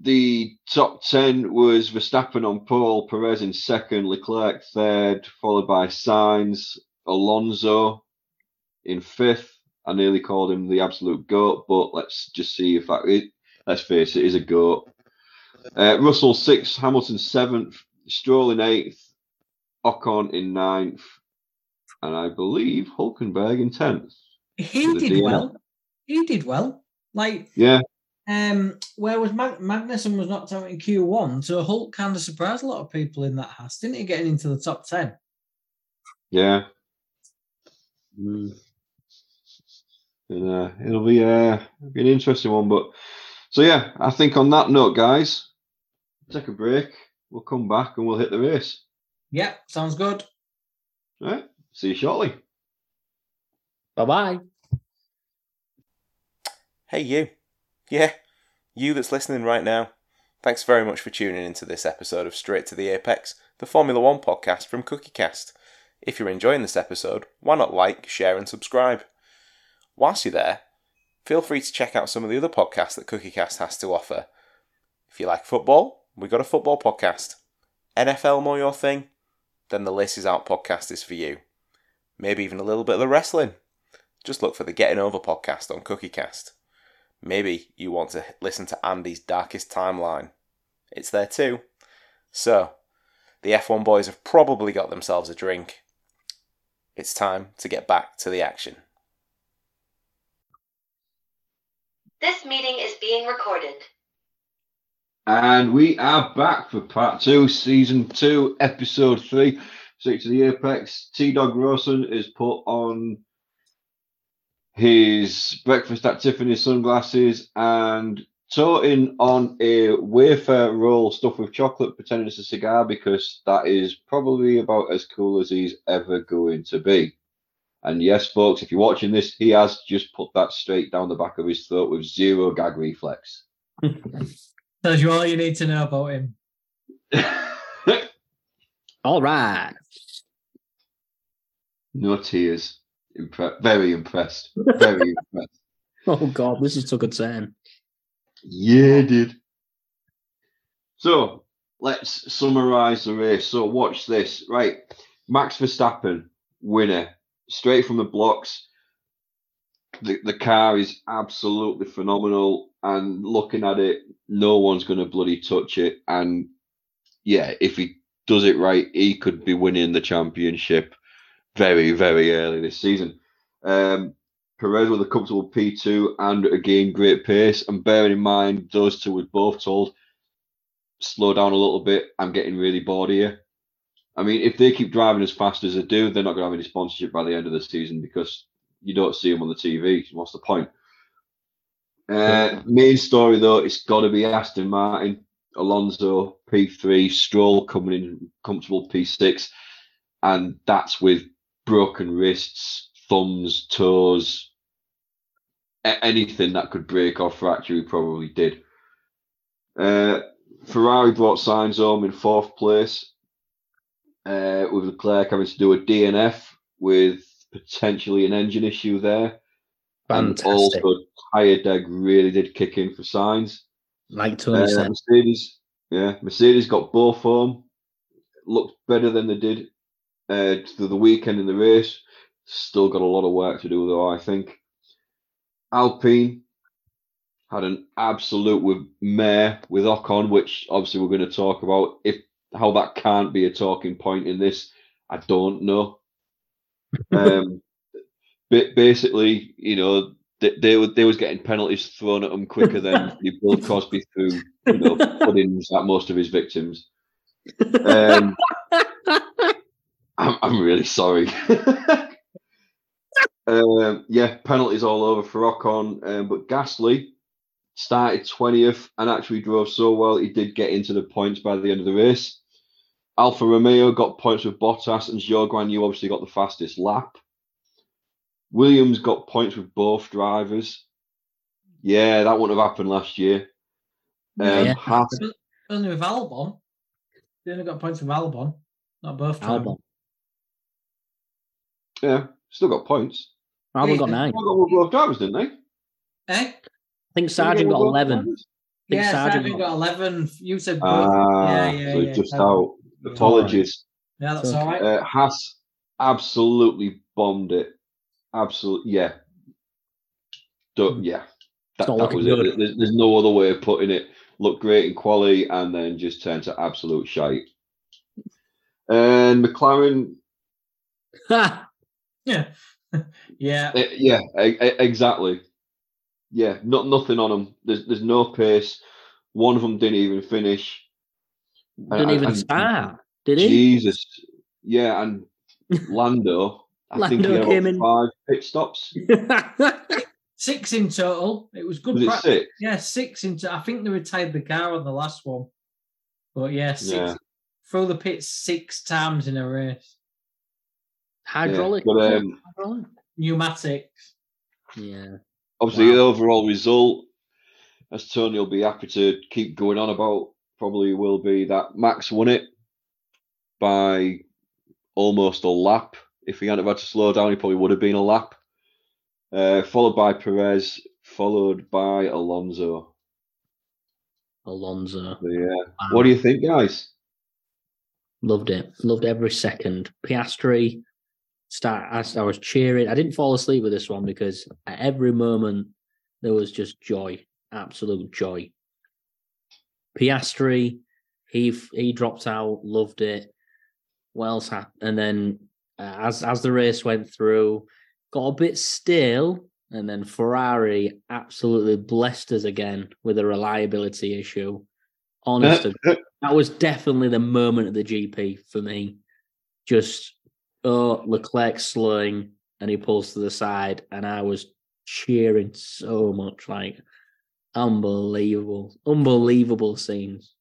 Speaker 3: the top ten was Verstappen on pole, Perez in second, Leclerc third, followed by Sainz, Alonso in fifth. I nearly called him the absolute goat, but let's just see if that. It, let's face it, is a goat. Uh, Russell sixth, Hamilton seventh, Stroll in eighth, Ocon in ninth, and I believe Hulkenberg in tenth.
Speaker 4: He did well. He did well. Like
Speaker 3: Yeah,
Speaker 4: um, where was Mag- Magnussen was knocked out in Q1, so Hulk kind of surprised a lot of people in that Haas, didn't he? Getting into the top ten.
Speaker 3: Yeah,
Speaker 5: Mm.
Speaker 3: and, uh, it'll be uh, it'll be an interesting one. But so yeah, I think on that note, guys, take a break. We'll come back and we'll hit the race.
Speaker 4: Yeah, sounds good.
Speaker 3: All right. See you shortly.
Speaker 5: Bye bye.
Speaker 6: Hey, you. Yeah, you that's listening right now. Thanks very much for tuning into this episode of Straight to the Apex, the Formula One podcast from CookieCast. If you're enjoying this episode, why not like, share, and subscribe? Whilst you're there, feel free to check out some of the other podcasts that CookieCast has to offer. If you like football, we've got a football podcast. NFL more your thing? Then the Laces Out podcast is for you. Maybe even a little bit of the wrestling. Just look for the Getting Over podcast on CookieCast. Maybe you want to listen to Andy's Darkest Timeline. It's there too. So, the F1 boys have probably got themselves a drink. It's time to get back to the action.
Speaker 2: This meeting is being recorded.
Speaker 3: And we are back for part two, season two, episode three. Straight to the Apex. T Dog Rawson is put on his breakfast at Tiffany's sunglasses and toting on a wafer roll stuffed with chocolate, pretending it's a cigar because that is probably about as cool as he's ever going to be. And yes, folks, if you're watching this, he has just put that straight down the back of his throat with zero gag reflex.
Speaker 4: Tells you all you need to know about him.
Speaker 5: All right.
Speaker 3: no tears. Impre- very impressed. Very impressed.
Speaker 5: Oh God, this is took a turn.
Speaker 3: Yeah, dude. So let's summarize the race. So watch this. Right. Max Verstappen, winner. Straight from the blocks. The the car is absolutely phenomenal. And looking at it, no one's gonna bloody touch it. And yeah, if he does it right, he could be winning the championship very, very early this season. Um Perez with a comfortable P2 and again great pace. And bearing in mind, those two were both told slow down a little bit. I'm getting really bored here. I mean, if they keep driving as fast as they do, they're not going to have any sponsorship by the end of the season because you don't see them on the TV. What's the point? Uh, main story though, it's got to be Aston Martin, Alonso P3, Stroll coming in comfortable P6, and that's with broken wrists, thumbs, toes, anything that could break or fracture, he probably did. Uh, Ferrari brought Sainz home in fourth place, uh, with Leclerc having to do a DNF with potentially an engine issue there.
Speaker 5: Fantastic.
Speaker 3: And also, tyre deg really did kick in for Sainz.
Speaker 5: like Tony
Speaker 3: Uh,
Speaker 5: said.
Speaker 3: Mercedes, yeah, Mercedes got both home. Looked better than they did uh, through the weekend in the race. Still got a lot of work to do, though. I think Alpine had an absolute with mare with Ocon, which obviously we're going to talk about. If how that can't be a talking point in this, I don't know. um, basically, you know, they, they were they was getting penalties thrown at them quicker than the Bill Cosby threw, you know, puddings at most of his victims. Um, I'm, I'm really sorry. um, yeah, penalties all over for Ocon, um, but Gasly started 20th and actually drove so well he did get into the points by the end of the race. Alfa Romeo got points with Bottas and Zhou Guan Yu obviously got the fastest lap. Williams got points with both drivers. Yeah, that wouldn't have happened last year. Um,
Speaker 5: Yeah.
Speaker 3: Haas,
Speaker 4: Only with Albon. They only got points with Albon, not both. times.
Speaker 5: Albon.
Speaker 3: yeah, still got points.
Speaker 5: Albon got
Speaker 4: Yeah.
Speaker 5: nine.
Speaker 3: They got with both drivers, didn't they?
Speaker 4: Eh?
Speaker 5: I think Sargent
Speaker 3: They
Speaker 5: got eleven. I think
Speaker 4: Yeah,
Speaker 5: Sargent
Speaker 4: Sargent
Speaker 5: got-
Speaker 4: got 11. You said both.
Speaker 3: Ah,
Speaker 4: yeah, yeah,
Speaker 3: so
Speaker 4: yeah.
Speaker 3: just
Speaker 4: Sargent.
Speaker 3: out. Apologies.
Speaker 4: Yeah, that's
Speaker 5: So,
Speaker 4: all right.
Speaker 3: Uh, Haas absolutely bombed it. Absolutely, yeah. Don't, yeah, that, that was
Speaker 5: good.
Speaker 3: it. There's, there's no other way of putting it. Look great in quality and then just turn to absolute shite. And McLaren,
Speaker 4: yeah. yeah.
Speaker 3: eh, yeah, exactly. yeah, not nothing on them. There's there's no pace. One of them didn't even finish.
Speaker 5: Didn't
Speaker 3: And-
Speaker 5: even
Speaker 3: and-
Speaker 5: start, did he?
Speaker 3: Jesus, yeah, and Lando. I think he had
Speaker 5: came in-
Speaker 3: five pit stops.
Speaker 4: Six in total. It was good.
Speaker 3: Was it six?
Speaker 4: Yeah, six in. To- I think they retired the car on the last one. But yeah, six
Speaker 3: Yeah.
Speaker 4: through the pit six times in a race.
Speaker 5: Hydraulic.
Speaker 3: Yeah, but, um,
Speaker 5: Hydraulic?
Speaker 4: Pneumatics.
Speaker 5: Yeah.
Speaker 3: Obviously,
Speaker 5: Wow.
Speaker 3: the overall result, as Tony will be happy to keep going on about, probably will be that Max won it by almost a lap. If he hadn't had to slow down, he probably would have been a lap. Uh, followed by Perez, followed by Alonso.
Speaker 5: Alonso.
Speaker 3: Yeah.
Speaker 5: Wow.
Speaker 3: What do you think, guys?
Speaker 5: Loved it. Loved every second. Piastri start as I was cheering. I didn't fall asleep with this one because at every moment there was just joy, absolute joy. Piastri, he he dropped out, loved it. What else happened? And then uh, as as the race went through, got a bit stale, and then Ferrari absolutely blessed us again with a reliability issue. Honest to that was definitely the moment of the GP for me. Just oh, Leclerc slowing and he pulls to the side, and I was cheering so much, like unbelievable, unbelievable scenes,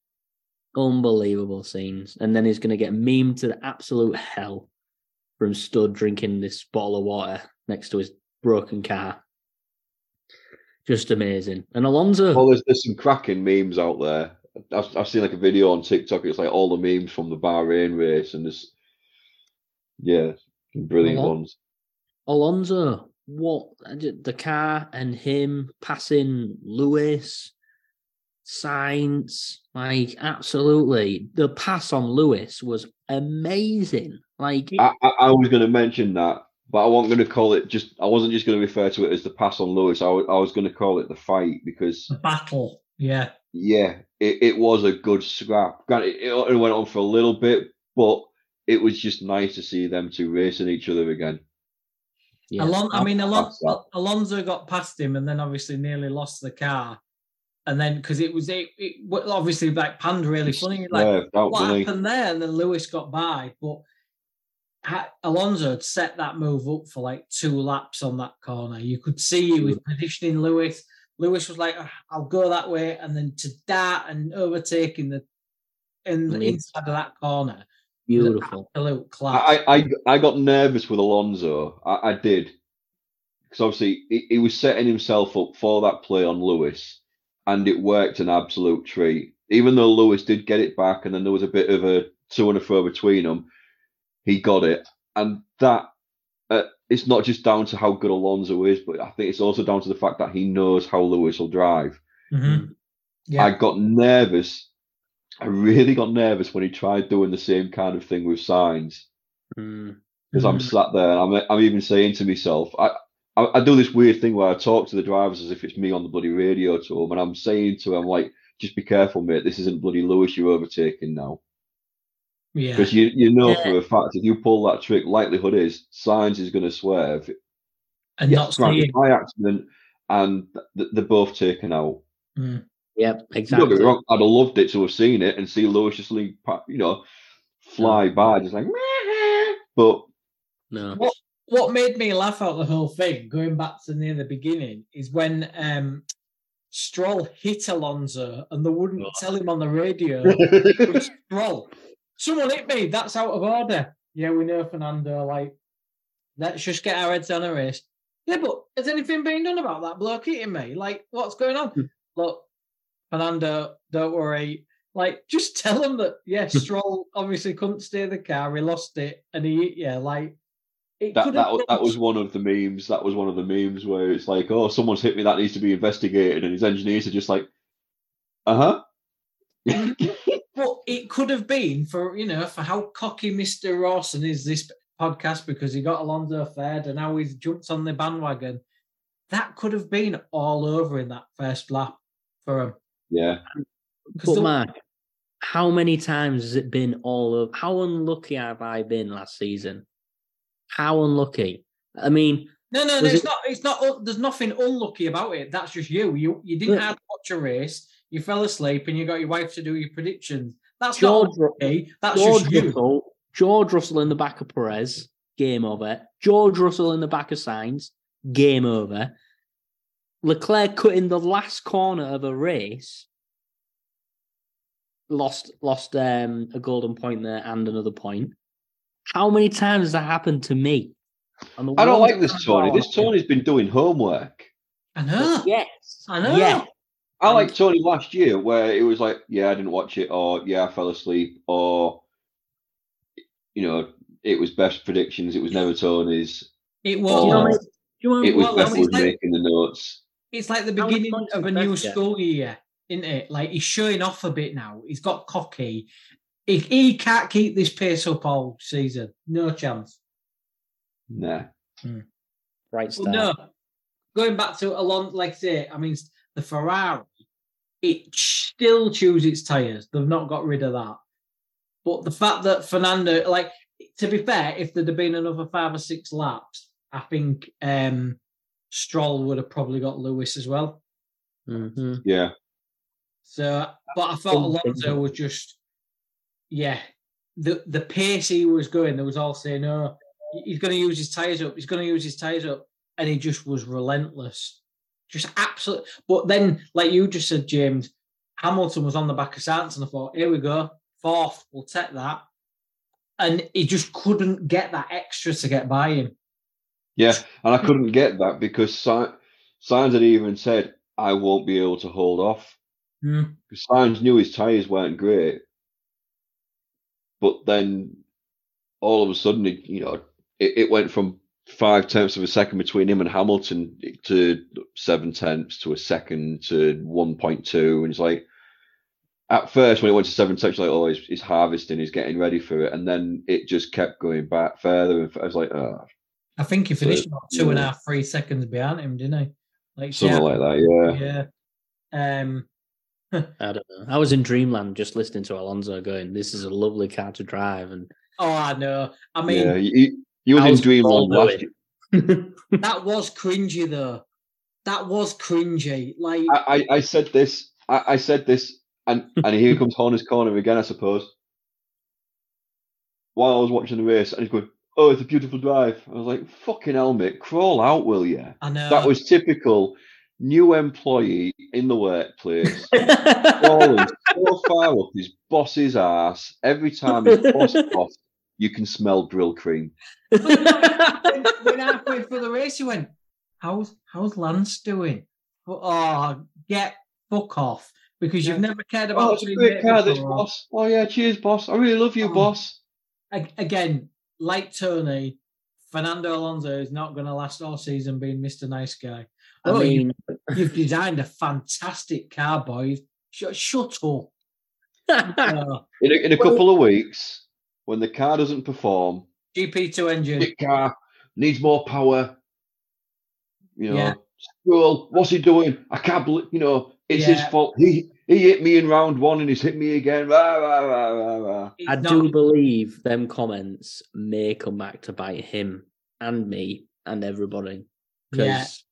Speaker 5: unbelievable scenes. And then he's going to get memed to the absolute hell from Stud drinking this bottle of water next to his broken car. Just amazing. And Alonso,
Speaker 3: Well, there's, there's some cracking memes out there. I've, I've seen like a video on TikTok. It's like all the memes from the Bahrain race, and there's yeah, brilliant
Speaker 5: Alon-
Speaker 3: ones.
Speaker 5: Alonso, what the car and him passing Lewis, Sainz, like absolutely. The pass on Lewis was amazing. Like
Speaker 3: I, I, I was going to mention that, but I wasn't going to call it just. I wasn't just going to refer to it as the pass on Lewis. I, wa- I was going to call it the fight because
Speaker 4: The battle. Yeah.
Speaker 3: yeah, it, it was a good scrap. Granted, it only went on for a little bit, but it was just nice to see them two racing each other again.
Speaker 5: yeah,
Speaker 4: Alon- I mean, Alon- Alonso got past him and then obviously nearly lost the car. And then because it was it, it obviously like panned really funny. Like
Speaker 3: yeah,
Speaker 4: what
Speaker 3: didn't
Speaker 4: happened there? And then Lewis got by, but ha- Alonso had set that move up for like two laps on that corner. You could see he was positioning Lewis. Lewis was like, "Ah, "I'll go that way," and then to dart and overtaking the in the inside of that corner.
Speaker 5: beautiful.
Speaker 4: Absolute class.
Speaker 3: I, I I got nervous with Alonso. I, I did because obviously he, he was setting himself up for that play on Lewis, and it worked an absolute treat. Even though Lewis did get it back, and then there was a bit of a to and a fro between them, he got it, and that uh, it's not just down to how good Alonso is, but I think it's also down to the fact that he knows how Lewis will drive.
Speaker 4: Mhm. Yeah.
Speaker 3: I got nervous. I really got nervous when he tried doing the same kind of thing with Sainz
Speaker 5: Mm.
Speaker 3: because I'm
Speaker 4: Mhm.
Speaker 3: sat there and I'm I'm even saying to myself, I, I I do this weird thing where I talk to the drivers as if it's me on the bloody radio to them, and I'm saying to them like, just be careful, mate. This isn't bloody Lewis you're overtaking now,
Speaker 4: yeah.
Speaker 3: because you you know
Speaker 5: Yeah.
Speaker 3: for a fact if you pull that trick, likelihood is Sainz is going to swerve.
Speaker 4: and not
Speaker 3: Yes, granted,
Speaker 4: seeing.
Speaker 3: by accident, and th- they're both taken out.
Speaker 4: Mm.
Speaker 5: Yep,
Speaker 3: Don't
Speaker 5: exactly.
Speaker 3: get me wrong, I'd have loved it to have seen it and see Lewis just leave, you know, fly by, just like, but
Speaker 5: No.
Speaker 4: What what made me laugh out the whole thing, going back to near the beginning, is when um Stroll hit Alonso and they wouldn't
Speaker 5: Oh.
Speaker 4: tell him on the radio. Stroll, someone hit me. That's out of order. Yeah, we know Fernando. Like, let's just get our heads on a race. Yeah, but has anything been done about that bloke hitting me? Like, what's going on?
Speaker 5: Hmm.
Speaker 4: Look, Fernando, don't worry. Like, just tell him that. Yeah,
Speaker 5: Hmm.
Speaker 4: Stroll obviously couldn't steer the car. He lost it, and he yeah, like. It
Speaker 3: that that was, that was one of the memes. That was one of the memes where it's like, oh, someone's hit me. That needs to be investigated, and his engineers are just like, uh huh.
Speaker 4: But it could have been for you know for how cocky Mister Rawson is this podcast because he got Alonso third and now he's jumped on the bandwagon. That could have been all over in that first lap for him.
Speaker 3: yeah,
Speaker 5: But
Speaker 4: the-
Speaker 5: Mark, how many times has it been all of how unlucky have I been last season? How unlucky? I mean,
Speaker 4: No, no, no. It's
Speaker 5: it-
Speaker 4: not. It's not. There's nothing unlucky about it. That's just you. You you didn't
Speaker 5: Yeah.
Speaker 4: have to watch a race. You fell asleep, and you got your wife to do your predictions. That's
Speaker 5: George,
Speaker 4: not
Speaker 5: Ru-
Speaker 4: okay. That's
Speaker 5: George
Speaker 4: just you.
Speaker 5: Russell, George Russell in the back of Perez, game over. George Russell in the back of Sainz, game over. Leclerc cutting the last corner of a race, lost lost um, a golden point there and another point. How many times has that happened to me? And the
Speaker 3: I don't like this Tony. This Tony's been doing homework.
Speaker 4: I
Speaker 5: it-
Speaker 4: know.
Speaker 5: Yes,
Speaker 4: I know.
Speaker 5: Yeah,
Speaker 3: I like Tony last year, where it was like, yeah, I didn't watch it, or yeah, I fell asleep, or you know, it was best predictions. It was never Tony's.
Speaker 4: It was.
Speaker 5: Do you know do you know
Speaker 3: It was
Speaker 5: what-
Speaker 4: well,
Speaker 3: Beth was
Speaker 4: like-
Speaker 3: making the notes.
Speaker 4: It's like the beginning of a new
Speaker 5: Beth
Speaker 4: school year, isn't it? Like he's showing off a bit now. He's got cocky. He, he can't keep this pace up all season. No chance.
Speaker 3: Nah. Hmm.
Speaker 5: right
Speaker 4: Well, no. Going back to Alonso, like I say, I mean, the Ferrari, it still chews its tires. They've not got rid of that. But the fact that Fernando, like, to be fair, if there'd have been another five or six laps, I think um, Stroll would have probably got Lewis as well.
Speaker 5: Mhm.
Speaker 3: Yeah.
Speaker 4: So, but I thought Alonso was just, yeah, the the pace he was going, there was all saying, "Oh, he's going to use his tires up, he's going to use his tires up, and he just was relentless, just absolute. But then, like you just said, James, Hamilton was on the back of Sainz, and I thought, here we go, fourth, we'll take that, and he just couldn't get that extra to get by him.
Speaker 3: Yeah, and I couldn't get that because Sainz had even said, I won't be able to hold off.
Speaker 4: Hmm.
Speaker 3: Because Sainz knew his tyres weren't great. But then all of a sudden, it, you know, it, it went from five tenths of a second between him and Hamilton to seven tenths to a second to 1.2. And it's like, at first, when it went to seven tenths, like, oh, he's, he's harvesting, he's getting ready for it. And then it just kept going back further. And I was like, oh,
Speaker 4: I think he
Speaker 3: So,
Speaker 4: finished about two and a half, three seconds behind him, didn't he? Like
Speaker 3: something
Speaker 4: yeah,
Speaker 3: like that. Yeah.
Speaker 4: yeah. Um,
Speaker 5: I don't know. I was in dreamland just listening to Alonso going, "This is a lovely car to drive," and
Speaker 4: oh, I know. I mean,
Speaker 3: yeah, you, you was
Speaker 5: How's
Speaker 3: in Dreamland
Speaker 5: Paul
Speaker 3: last year.
Speaker 4: that was cringy though. That was cringy. Like,
Speaker 3: I, I, I said this. I, I said this, and and here comes Horner's corner again. I suppose. While I was watching the race, and he's going, "Oh, it's a beautiful drive." I was like, "Fucking hell, mate, crawl out, will you?"
Speaker 4: I know.
Speaker 3: That was typical new employee in the workplace, crawling so far up his boss's ass every time his boss coughs. You can smell grill cream.
Speaker 4: when, when halfway through the race, he went, "How's how's Lance doing?" Oh, get fuck off because you've never cared about.
Speaker 3: Oh, it's a great car, this boss. Oh yeah, cheers, boss. I really love you,
Speaker 4: Oh.
Speaker 3: boss.
Speaker 4: Again, like Tony, Fernando Alonso is not going to last all season being Mr. Nice Guy.
Speaker 5: I
Speaker 4: Oh, you-
Speaker 5: mean,
Speaker 4: You've designed a fantastic car, boys. Shut, shut up. Uh,
Speaker 3: In a, in a couple of weeks, when the car doesn't perform,
Speaker 4: GP2 engine.
Speaker 3: the car needs more power. You know,
Speaker 4: Yeah.
Speaker 3: Stroll, what's he doing? I can't believe, you know, it's his fault. He he hit me in round one and he's hit me again. Rah, rah, rah, rah, rah.
Speaker 5: I
Speaker 4: not-
Speaker 5: do believe them comments may come back to bite him and me and everybody
Speaker 4: Yeah.
Speaker 5: because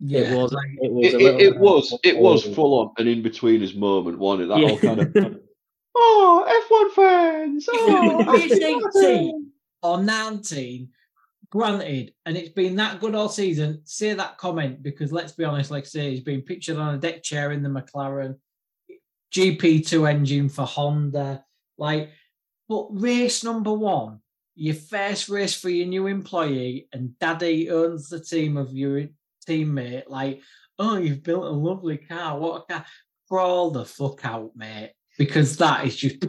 Speaker 4: yeah,
Speaker 5: it was it was
Speaker 3: It, it, it was it was full on an in between his moment, wasn't it? That
Speaker 5: Yeah.
Speaker 3: all kind of oh F1 fans. Oh,
Speaker 4: If it's 18 or 19, granted, and it's been that good all season, say that comment because let's be honest, like I say, he's been pictured on a deck chair in the McLaren, GP2 engine for Honda. Like, but race number one, your first race for your new employee, and daddy owns the team of your teammate. Like, oh, you've built a lovely car. What a car. Crawl the fuck out, mate. Because that is just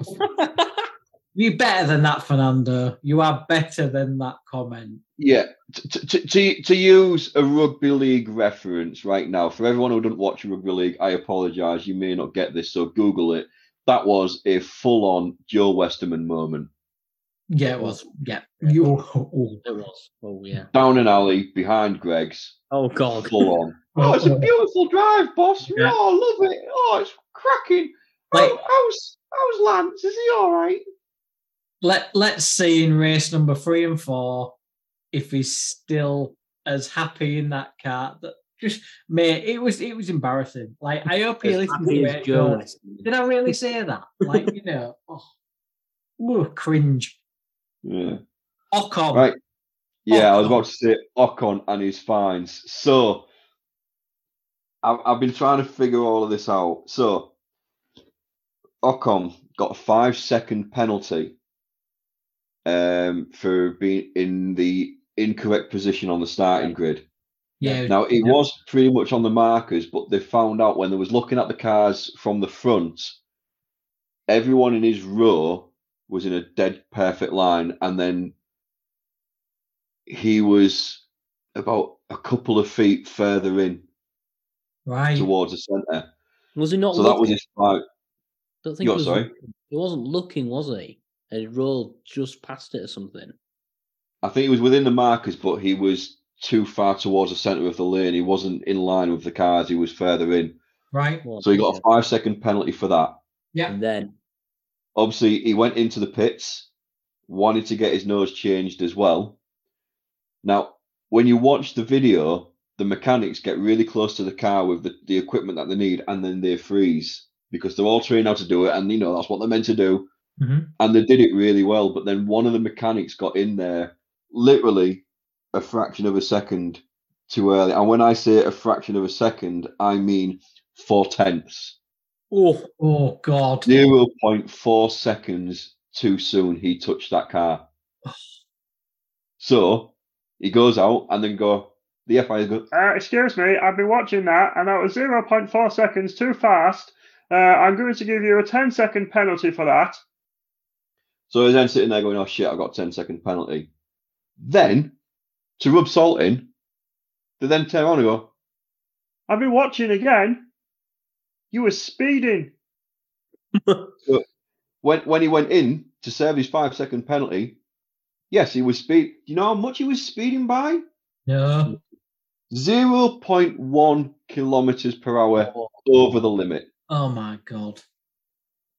Speaker 4: You're better than that, Fernando. You are better than that comment.
Speaker 3: Yeah, to, to, to, to use a rugby league reference right now, for everyone who doesn't watch rugby league, I apologise. You may not get this, so Google it. That was a full on Joe Westerman moment.
Speaker 4: Yeah, it was. Yeah. You. oh,
Speaker 5: It was. Oh yeah.
Speaker 3: Down an alley behind Greggs,
Speaker 5: Oh god.
Speaker 3: full on. Oh, it's a beautiful drive, boss.
Speaker 4: Yeah.
Speaker 3: Oh, I love it. Oh, it's cracking.
Speaker 4: Like-
Speaker 3: oh, how's, how's Lance? Is he all right?
Speaker 4: Let Let's see in race number three and four if he's still as happy in that car. That just mate, it was it was embarrassing. Like I hope you
Speaker 5: As
Speaker 4: listen
Speaker 5: happy
Speaker 4: to it.
Speaker 5: Joe.
Speaker 4: Did I really say that? Like you know, oh, ooh, cringe.
Speaker 3: Yeah.
Speaker 4: Ocon.
Speaker 3: Right. Yeah, I was about to say Ocon and his fines. So I've, I've been trying to figure all of this out. So Ocon got a five second penalty um, for being in the incorrect position on the starting grid.
Speaker 4: Yeah.
Speaker 3: Now it
Speaker 4: yeah.
Speaker 3: was pretty much on the markers, but they found out when they was looking at the cars from the front, everyone in his row was in a dead perfect line, and then he was about a couple of feet further in
Speaker 4: right.
Speaker 3: towards the centre.
Speaker 5: Was he not
Speaker 3: So that was his five.
Speaker 5: Don't think
Speaker 3: You're
Speaker 5: he was
Speaker 3: sorry?
Speaker 5: He wasn't looking, was he? And he rolled just past it or something.
Speaker 3: I think he was within the markers, but he was too far towards the centre of the lane. He wasn't in line with the cars. He was further in.
Speaker 4: Right.
Speaker 5: Well,
Speaker 3: So he got
Speaker 5: yeah.
Speaker 3: a five second penalty for that.
Speaker 4: Yeah.
Speaker 5: And then
Speaker 3: obviously he went into the pits, wanted to get his nose changed as well. Now, when you watch the video, the mechanics get really close to the car with the, the equipment that they need, and then they freeze because they're all trained how to do it, and you know that's what they're meant to do.
Speaker 4: Mhm.
Speaker 3: And they did it really well, but then one of the mechanics got in there literally a fraction of a second too early. And when I say a fraction of a second, I mean four tenths.
Speaker 5: oh,
Speaker 4: Oh God.
Speaker 3: 0.4 seconds too soon he touched that car. So he goes out and then go, the FIA goes, uh, excuse me, I've been watching that and that was 0.4 seconds too fast. Uh, I'm going to give you a 10 second penalty for that. So he's then sitting there going, oh shit, I've got a 10 second penalty. Then, to rub salt in, they then turn around and go, I've been watching again. You were speeding. So when when he went in to serve his five second penalty, yes, he was speed. Do you know how much he was speeding by?
Speaker 4: No.
Speaker 3: Zero point one kilometers per hour over the limit.
Speaker 4: Oh my God.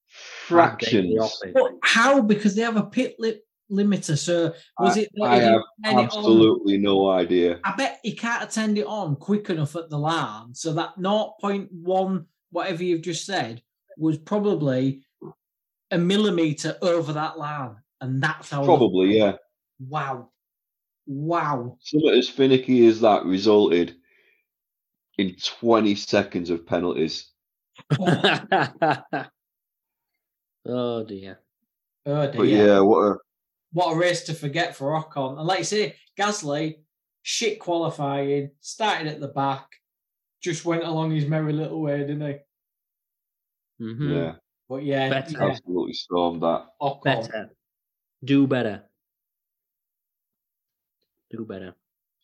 Speaker 3: Fractions.
Speaker 4: But how? Because they have a pit lip limiter. So was
Speaker 3: I-
Speaker 4: it?
Speaker 3: I
Speaker 4: he
Speaker 3: have
Speaker 4: turn it
Speaker 3: absolutely no idea.
Speaker 4: I bet he can't attend it on quick enough at the line, so that 0.1, whatever you've just said, was probably a millimeter over that line, and that's how.
Speaker 3: Probably, yeah.
Speaker 4: Wow, wow.
Speaker 3: Something as finicky as that resulted in 20 seconds of penalties.
Speaker 5: Oh dear.
Speaker 4: Oh
Speaker 3: But
Speaker 4: dear.
Speaker 3: yeah, what a
Speaker 4: What a race to forget for Ocon. And like you say, Gasly, shit qualifying, started at the back, just went along his merry little way, didn't he?
Speaker 5: Mhm.
Speaker 3: yeah,
Speaker 4: But yeah,
Speaker 5: Better.
Speaker 4: yeah
Speaker 3: absolutely stormed that.
Speaker 4: Ocon.
Speaker 5: Better. Do better. Do better.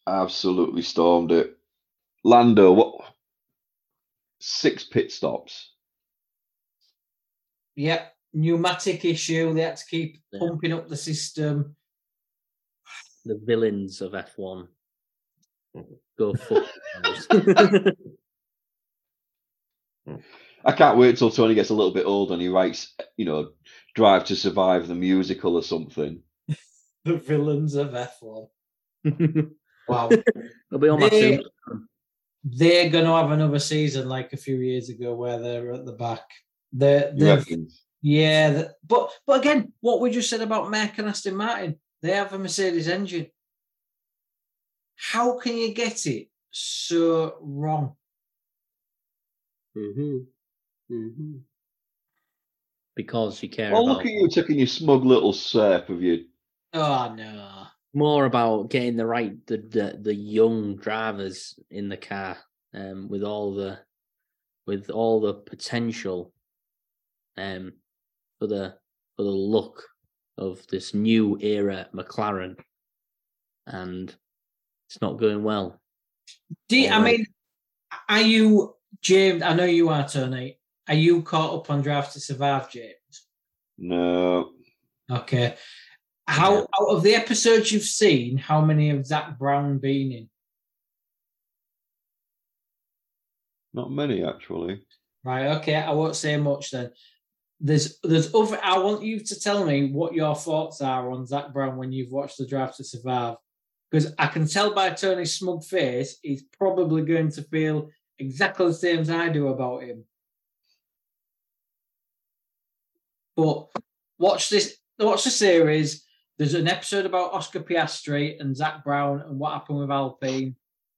Speaker 3: Absolutely stormed it. Lando, what? Six pit stops.
Speaker 4: Yep, pneumatic issue. They had to keep
Speaker 5: Yeah.
Speaker 4: pumping up the system.
Speaker 5: The villains of F1. Go fuck yourselves.
Speaker 3: I can't wait till Tony gets a little bit old and he writes, you know, Drive to Survive the musical or something.
Speaker 4: The villains of F1. Wow.
Speaker 5: I'll be on my
Speaker 4: They-
Speaker 5: tombstone.
Speaker 4: They're going to have another season like a few years ago where they're at the back. They're, they've,
Speaker 3: reckon?
Speaker 4: yeah, the- but but again, what we just said about Merc and Aston Martin, they have a Mercedes engine. How can you get it so wrong?
Speaker 5: Mm-hmm. Mm-hmm. Because you care
Speaker 3: Oh,
Speaker 5: about
Speaker 3: look at you taking your smug little sip of your.
Speaker 4: Oh no.
Speaker 5: More about getting the right the, the the young drivers in the car um with all the with all the potential um for the for the look of this new era McLaren and it's not going well.
Speaker 4: Do you, I mean, are you James? I know you are, Tony. Are you caught up on Drive to Survive, James?
Speaker 3: No.
Speaker 4: Okay. How
Speaker 5: Yeah.
Speaker 4: out of the episodes you've seen, how many have Zak Brown been in?
Speaker 3: Not many, actually.
Speaker 4: Right. Okay. I won't say much then. There's there's other. I want you to tell me what your thoughts are on Zak Brown when you've watched the Drive to Survive. because I can tell by Tony's smug face, he's probably going to feel exactly the same as I do about him. But watch this. Watch the series. There's an episode about Oscar Piastri and Zak Brown and what happened with Alpine.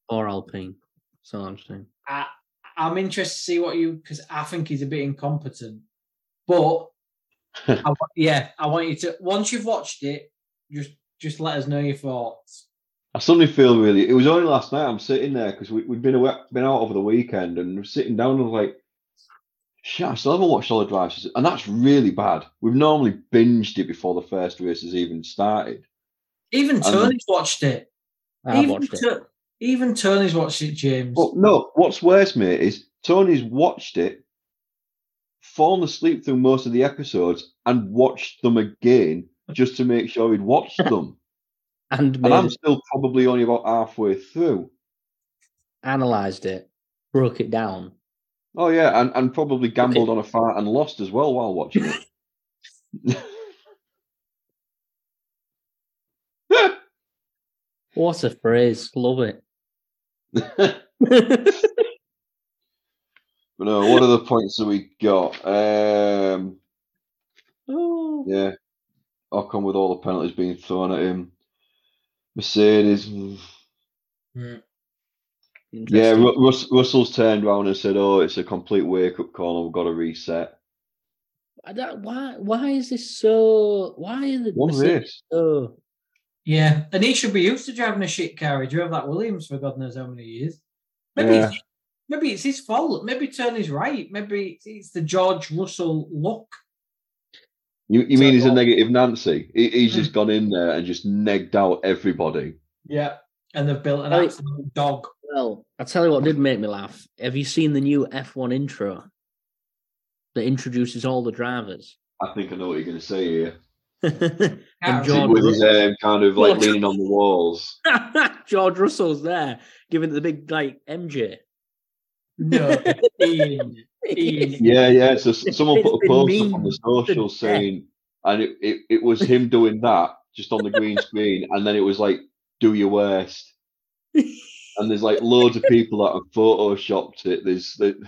Speaker 5: Or Alpine. So I'm saying.
Speaker 4: I, I'm interested to see what you because I think he's a bit incompetent. But I, yeah, I want you to once you've watched it, just just let us know your thoughts.
Speaker 3: I suddenly feel really. It was only last night. I'm sitting there because we, we'd been away, been out over the weekend, and we're sitting down and I was like, "Shit, I still haven't watched all the drives," and that's really bad. We've normally binged it before the first race has even started.
Speaker 4: Even Tony's watched it.
Speaker 5: I've
Speaker 4: even,
Speaker 5: watched it.
Speaker 4: Even Tony's watched it, James.
Speaker 3: Well, no, what's worse, mate, is Tony's watched it, fallen asleep through most of the episodes, and watched them again just to make sure he'd watched them.
Speaker 5: And
Speaker 3: and I'm still probably only about halfway through.
Speaker 5: analysed it, broke it down.
Speaker 3: Oh yeah, and, and probably gambled on a fart and lost as well while watching it.
Speaker 5: What a phrase. Love it.
Speaker 3: but no, what other points have we got? Um,
Speaker 5: oh.
Speaker 3: yeah, Ocon with all the penalties being thrown at him. Mercedes. mm. Yeah, Rus- Russell's turned around and said, "Oh, it's a complete wake-up call. and We've got to reset."
Speaker 5: I don't, why? Why is this so? Why is it
Speaker 3: One
Speaker 5: Mercedes
Speaker 3: race.
Speaker 5: so?
Speaker 4: Yeah, and he should be used to driving a shit car. He drove that Williams for God knows how many years. Maybe
Speaker 3: Yeah.
Speaker 4: it's, maybe it's his fault. Maybe Tony's right. Maybe it's, it's the George Russell look.
Speaker 3: You, you mean he's a negative Nancy? He, he's
Speaker 5: Hmm.
Speaker 3: just gone in there and just negged out everybody.
Speaker 4: Yeah, and they've built an
Speaker 5: Right.
Speaker 4: absolute dog.
Speaker 5: Well, I tell you what did make me laugh. Have you seen the new F1 intro that introduces all the drivers?
Speaker 3: I think I know what you're going to say here.
Speaker 5: and George,
Speaker 3: With his um, kind of like leaning on the walls.
Speaker 5: George Russell's there, giving the big like MJ.
Speaker 4: No, Ian. Ian.
Speaker 3: Yeah, yeah. So someone
Speaker 5: It's
Speaker 3: put a post up on the social saying, and it, it, it was him doing that just on the green screen, and then it was like, "Do your worst." And there's like loads of people that have photoshopped it. There's the,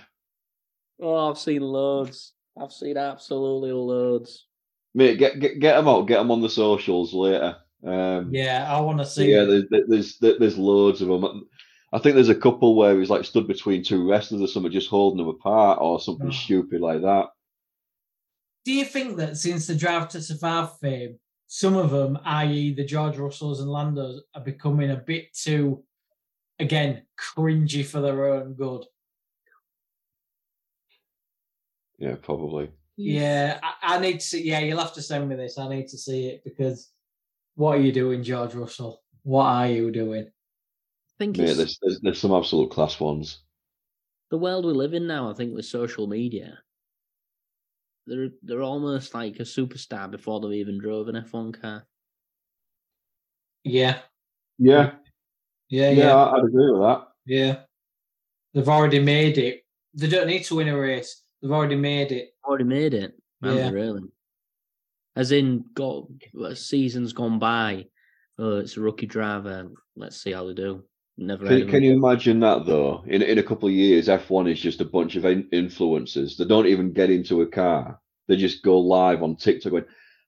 Speaker 5: Oh, I've seen loads. I've seen absolutely loads.
Speaker 3: mate, get get get them out, get them on the socials later. Um,
Speaker 4: Yeah, I want to see.
Speaker 3: yeah, there's there's there's there's loads of them. I think there's a couple where he's like stood between two wrestlers or something, just holding them apart or something
Speaker 4: Oh.
Speaker 3: stupid like that.
Speaker 4: Do you think that since the Drive to Survive fame, some of them, i.e., the George Russells and Landos, are becoming a bit too, again, cringy for their own good?
Speaker 3: Yeah, probably.
Speaker 4: Yeah, I, I need to see. Yeah, you'll have to send me this. I need to see it because what are you doing, George Russell? What are you doing?
Speaker 5: I think
Speaker 3: Mate,
Speaker 5: it's
Speaker 3: there's, there's there's some absolute class ones.
Speaker 5: the world we live in now. I think with social media, they're they're almost like a superstar before they've even drove an F1 car.
Speaker 4: Yeah,
Speaker 3: Yeah,
Speaker 4: yeah,
Speaker 3: yeah,
Speaker 4: yeah,
Speaker 3: I- I'd agree with that.
Speaker 4: yeah. They've already made it. They don't need to win a race. They've already made it.
Speaker 5: Already made it, haven't
Speaker 4: Yeah.
Speaker 5: really? As in, got seasons gone by. Oh, it's a rookie driver. Let's see how they do. Never.
Speaker 3: Can, can you imagine that though? In in a couple of years, F1 is just a bunch of in- influencers. They don't even get into a car. They just go live on TikTok going,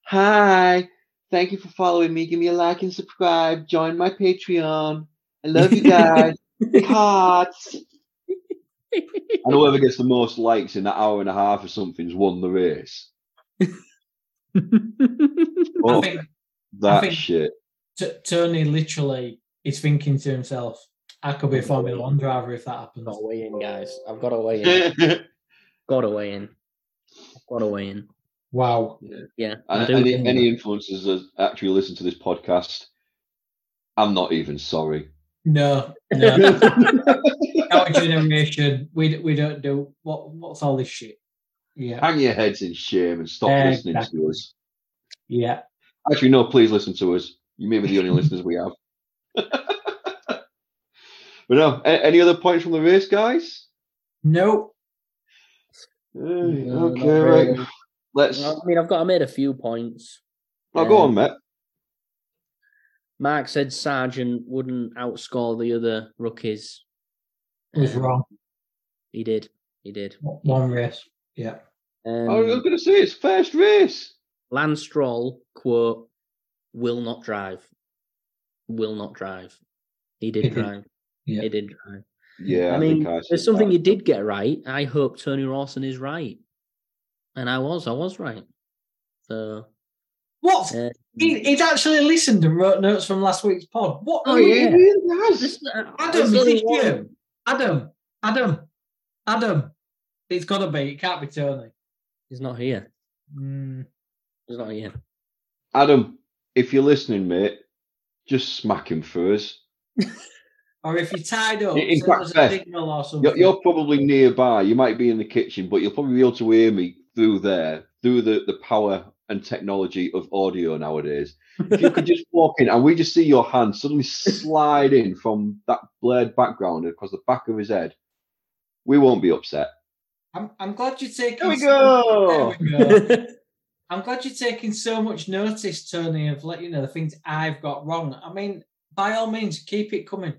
Speaker 3: "Hi, thank you for following me. Give me a like and subscribe. Join my Patreon. I love you guys. Big hearts." And whoever gets the most likes in that hour and a half or something's won the race.
Speaker 4: I
Speaker 3: Oh,
Speaker 4: think
Speaker 3: that
Speaker 4: think-
Speaker 3: shit.
Speaker 4: T- Tony literally is thinking to himself, "I could be a Formula One driver if that happens."
Speaker 5: Got to weigh in, guys. I've got to weigh in. got to weigh in. Got to weigh in.
Speaker 4: Wow.
Speaker 5: Yeah. I
Speaker 3: And any,
Speaker 5: think
Speaker 3: any
Speaker 5: that.
Speaker 3: influencers that actually listen to this podcast, I'm not even sorry.
Speaker 4: No, no. Our generation, we we don't do what what's all this shit. Yeah,
Speaker 3: Hang your heads in shame and stop listening to us.
Speaker 4: yeah.
Speaker 3: Actually, no, please listen to us. You may be the only listeners we have. but no, a- any other points from the race, guys?
Speaker 4: No,
Speaker 3: Eh,
Speaker 5: No,
Speaker 3: okay,
Speaker 5: really.
Speaker 3: right. Let's.
Speaker 5: Well, I mean, I've got. I made a few points.
Speaker 3: Oh, go
Speaker 5: um,
Speaker 3: on, Matt.
Speaker 5: Mark said Sargent wouldn't outscore the other rookies.
Speaker 4: It was
Speaker 5: Um,
Speaker 4: wrong.
Speaker 5: He did. He did.
Speaker 4: One race. Yeah.
Speaker 5: Um,
Speaker 3: I was going to say it's first race.
Speaker 5: Lance Stroll, quote, will not drive. Will not drive. He did drive.
Speaker 4: Yeah.
Speaker 5: He did drive.
Speaker 3: Yeah,
Speaker 5: I
Speaker 3: I,
Speaker 5: mean,
Speaker 3: think I
Speaker 5: there's something
Speaker 3: that.
Speaker 5: you did get right. I hope Tony Rawson is right. And I was. I was right. So.
Speaker 4: What?
Speaker 5: Uh,
Speaker 4: He, he'd actually listened and wrote notes from last week's pod. What?
Speaker 5: Oh,
Speaker 3: yeah,
Speaker 5: yeah.
Speaker 3: he really has.
Speaker 5: this- uh,
Speaker 4: Adam,
Speaker 5: there's
Speaker 4: is
Speaker 5: only
Speaker 4: it
Speaker 5: one-
Speaker 4: you? Adam, Adam, Adam. It's got to be. It can't be Tony.
Speaker 5: He's not here.
Speaker 4: Mm.
Speaker 5: He's not here.
Speaker 3: Adam, if you're listening, mate, just smack him for us.
Speaker 4: Or if you're tied up,
Speaker 3: In
Speaker 4: send
Speaker 3: fact,
Speaker 4: us a
Speaker 3: Beth,
Speaker 4: signal or something.
Speaker 3: You're, you're probably nearby. You might be in the kitchen, but you'll probably be able to hear me through there, through the, the power and technology of audio nowadays. If you could just walk in and we just see your hand suddenly slide in from that blurred background across the back of his head, we won't be upset.
Speaker 4: I'm, I'm glad you're taking.
Speaker 3: There we go.
Speaker 4: There we go. I'm glad you're taking so much notice, Tony, of let you know the things I've got wrong. I mean, by all means, keep it coming.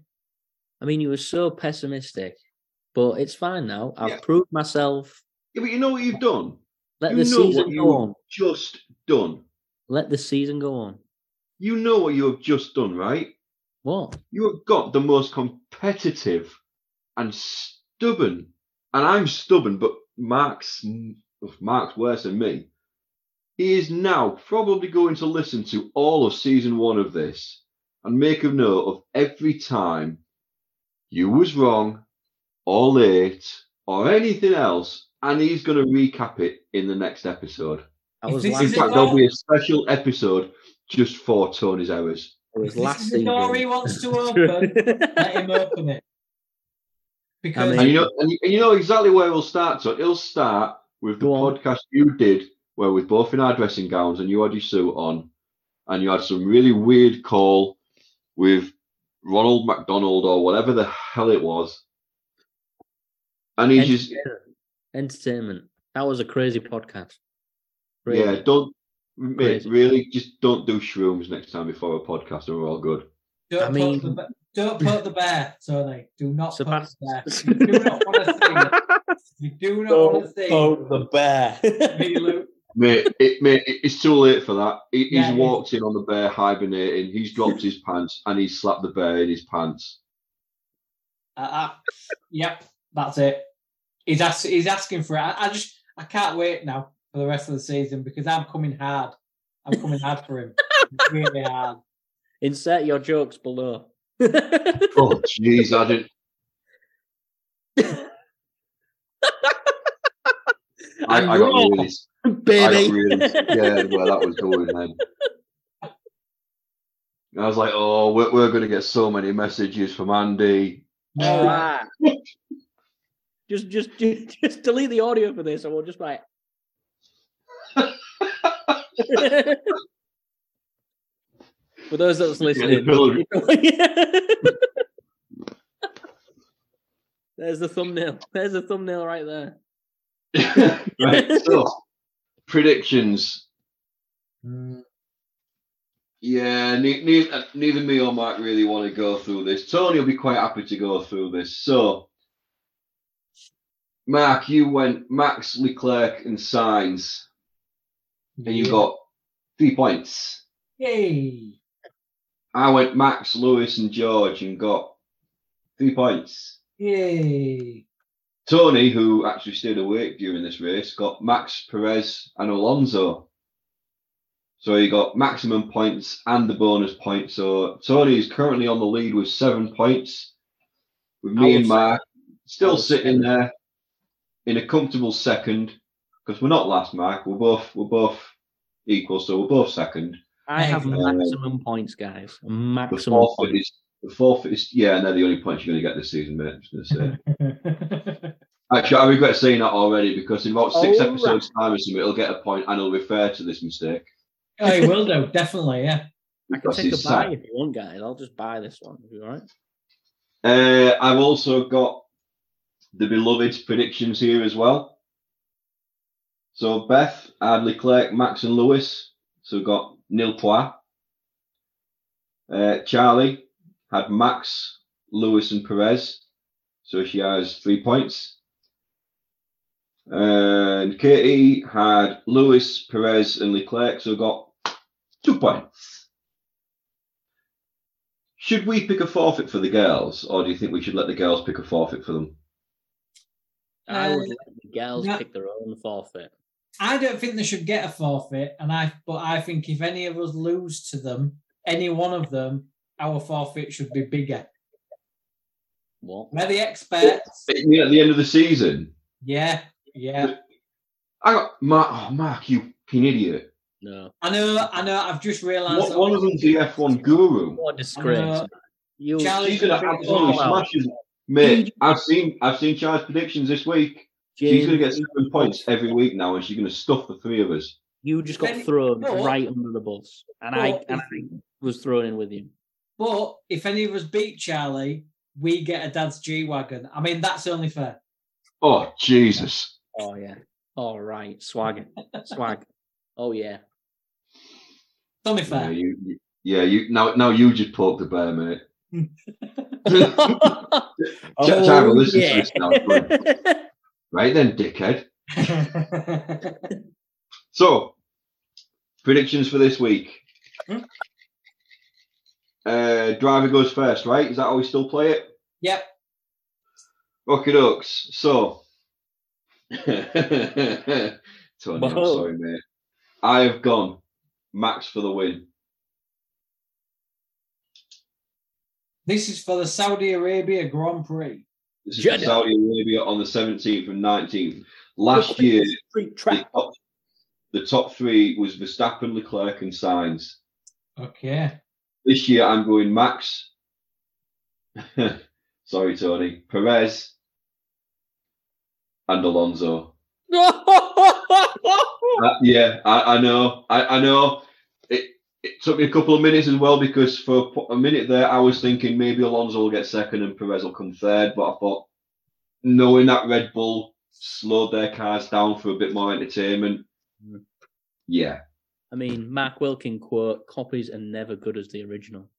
Speaker 5: I mean, you were so pessimistic, but it's fine now. I've
Speaker 3: Yeah.
Speaker 5: proved myself.
Speaker 3: Yeah, but you know what you've done?
Speaker 5: Let
Speaker 3: you
Speaker 5: the
Speaker 3: know
Speaker 5: season
Speaker 3: what
Speaker 5: go
Speaker 3: you've
Speaker 5: on.
Speaker 3: just done.
Speaker 5: Let the season go on.
Speaker 3: You know what you have just done, right?
Speaker 5: What?
Speaker 3: You have got the most competitive and stubborn, and I'm stubborn, but Mark's Mark's worse than me. He is now probably going to listen to all of season one of this and make a note of every time you was wrong or late or anything else, and he's going to recap it in the next episode.
Speaker 5: I was.
Speaker 3: In fact, there'll be a special episode just for Tony's errors.
Speaker 5: I was
Speaker 4: this
Speaker 5: last
Speaker 4: is the door he wants to open, let him open it. Because
Speaker 5: mean-
Speaker 3: And you know, and you, and you know exactly where we'll start. So it'll start with the podcast you did, where we're both in our dressing gowns and you had your suit on, and you had some really weird call with Ronald McDonald or whatever the hell it was, and he just
Speaker 5: Entertainment. Entertainment. That was a crazy podcast.
Speaker 3: yeah,
Speaker 5: Really.
Speaker 3: don't mate,
Speaker 5: Crazy.
Speaker 3: really just don't do shrooms next time before a podcast, and we're all good.
Speaker 4: don't,
Speaker 5: I mean-
Speaker 4: poke the, ba- don't poke the bear, Tony. Do not poke
Speaker 5: Sebast-
Speaker 4: the bear. You do not want to see. You do not want to see.
Speaker 6: the bear.
Speaker 4: me, Luke.
Speaker 3: Mate, it, mate, it's too late for that. He,
Speaker 4: Yeah,
Speaker 3: he's walked in on the bear hibernating. He's dropped his pants and he's slapped the bear in his pants.
Speaker 4: Uh, uh, yep, that's it. He's ask, he's asking for it. I, I just I can't wait now for the rest of the season because I'm coming hard. I'm coming hard for him. really hard.
Speaker 5: Insert your jokes below.
Speaker 3: Oh, jeez, I didn't. I, I got
Speaker 5: raw,
Speaker 3: really, I
Speaker 5: baby.
Speaker 3: really scared where that was going then. I was like, oh, we're, we're going to get so many messages from Andy.
Speaker 4: All
Speaker 5: Ah. just, just, just, just delete the audio for this, and we'll just like. for those that's listening,
Speaker 3: pillow.
Speaker 5: there's the thumbnail. There's the thumbnail right there.
Speaker 3: right, so predictions.
Speaker 4: Mm,
Speaker 3: Yeah, ne- ne- uh, neither me or Mark really want to go through this. Tony will be quite happy to go through this. So, Mark, you went Max, Leclerc, and Sainz, and you
Speaker 4: yeah.
Speaker 3: got three points.
Speaker 4: Yay!
Speaker 3: I went Max, Lewis, and George, and got three points.
Speaker 4: Yay!
Speaker 3: Tony, who actually stayed awake during this race, got Max, Perez, and Alonso. So he got maximum points and the bonus point. So Tony is currently on the lead with seven points, with me and Mark still sitting there in a comfortable second because we're not last, Mark. We're both we're both equal, so we're both second.
Speaker 5: I have
Speaker 3: Um,
Speaker 5: maximum points, guys.
Speaker 3: The
Speaker 5: Maximum
Speaker 3: forfeit
Speaker 5: points.
Speaker 3: is the forfeit is yeah, and they're the only points you're going to get this season, mate. I'm just going to say. Actually, I regret saying that already because in about six
Speaker 5: Oh,
Speaker 3: episodes' time or something, it'll get a point and it'll refer to this mistake.
Speaker 4: oh, he will do definitely. Yeah.
Speaker 5: I can
Speaker 3: Because
Speaker 5: take a
Speaker 3: he's
Speaker 5: buy
Speaker 3: sad.
Speaker 5: if you want, guys. I'll just buy this one. If you all right?
Speaker 3: Uh, I've also got the beloved predictions here as well. So Beth, had Leclerc, Max, and Lewis. So we've got nil point. Uh, Charlie had Max, Lewis, and Perez. So she has three points. And Katie had Lewis, Perez, and Leclerc. So got two points. Should we pick a forfeit for the girls, or do you think we should let the girls pick a forfeit for them?
Speaker 5: I would
Speaker 4: Uh,
Speaker 5: let the girls
Speaker 4: no.
Speaker 5: pick their own forfeit.
Speaker 4: I don't think they should get a forfeit, and I but I think if any of us lose to them, any one of them, our forfeit should be bigger.
Speaker 5: What?
Speaker 4: We're the experts.
Speaker 3: At the at the end of the season,
Speaker 4: Yeah, yeah.
Speaker 3: I got Mark. Oh, Mark, you fucking idiot!
Speaker 5: No.
Speaker 4: I know, I know. I've just realised.
Speaker 3: One, one of them's the F1 guru.
Speaker 5: What a disgrace. You
Speaker 4: Charlie-
Speaker 3: She's gonna
Speaker 5: Figure it
Speaker 3: absolutely
Speaker 5: all out.
Speaker 3: smash us, mate. I've seen I've seen Charles' predictions this week. She's gonna get seven points every week now, and she's gonna stuff the three of us.
Speaker 5: You just got thrown
Speaker 4: but-
Speaker 5: right under the bus, and I and I was thrown in with you.
Speaker 4: But if any of us beat Charlie, we get a dad's G wagon. I mean, that's only fair.
Speaker 3: Oh Jesus!
Speaker 5: Oh yeah. All right, swag, swag. Oh yeah.
Speaker 4: It's only
Speaker 3: Yeah,
Speaker 4: fair.
Speaker 3: you, you- yeah, you now now you just poked the bear, mate.
Speaker 5: oh,
Speaker 3: Try to listen to
Speaker 5: yeah.
Speaker 3: this now, Right then, dickhead. So, predictions for this week.
Speaker 4: Hmm?
Speaker 3: Uh, driver goes first, right? Is that how we still play it?
Speaker 4: yep.
Speaker 3: Rocky Ducks. So, Tony, I'm sorry, mate. I have gone Max for the win.
Speaker 4: This is for the Saudi Arabia Grand Prix.
Speaker 3: This is
Speaker 5: Jeddah.
Speaker 3: Saudi Arabia on the 17th and 19th. Last year, the top, the top three was Verstappen, Leclerc, and Sainz.
Speaker 4: Okay.
Speaker 3: This year, I'm going Max. Sorry, Tony. Perez and Alonso. Uh, yeah, I, I know. I, I know. It, it took me a couple of minutes as well because for a minute there, I was thinking maybe Alonso will get second and Perez will come third. But I thought, knowing that Red Bull slowed their cars down for a bit more entertainment,
Speaker 5: Mm.
Speaker 3: yeah.
Speaker 5: I mean, Mark Wilkin quote: "Copies are never good as the original."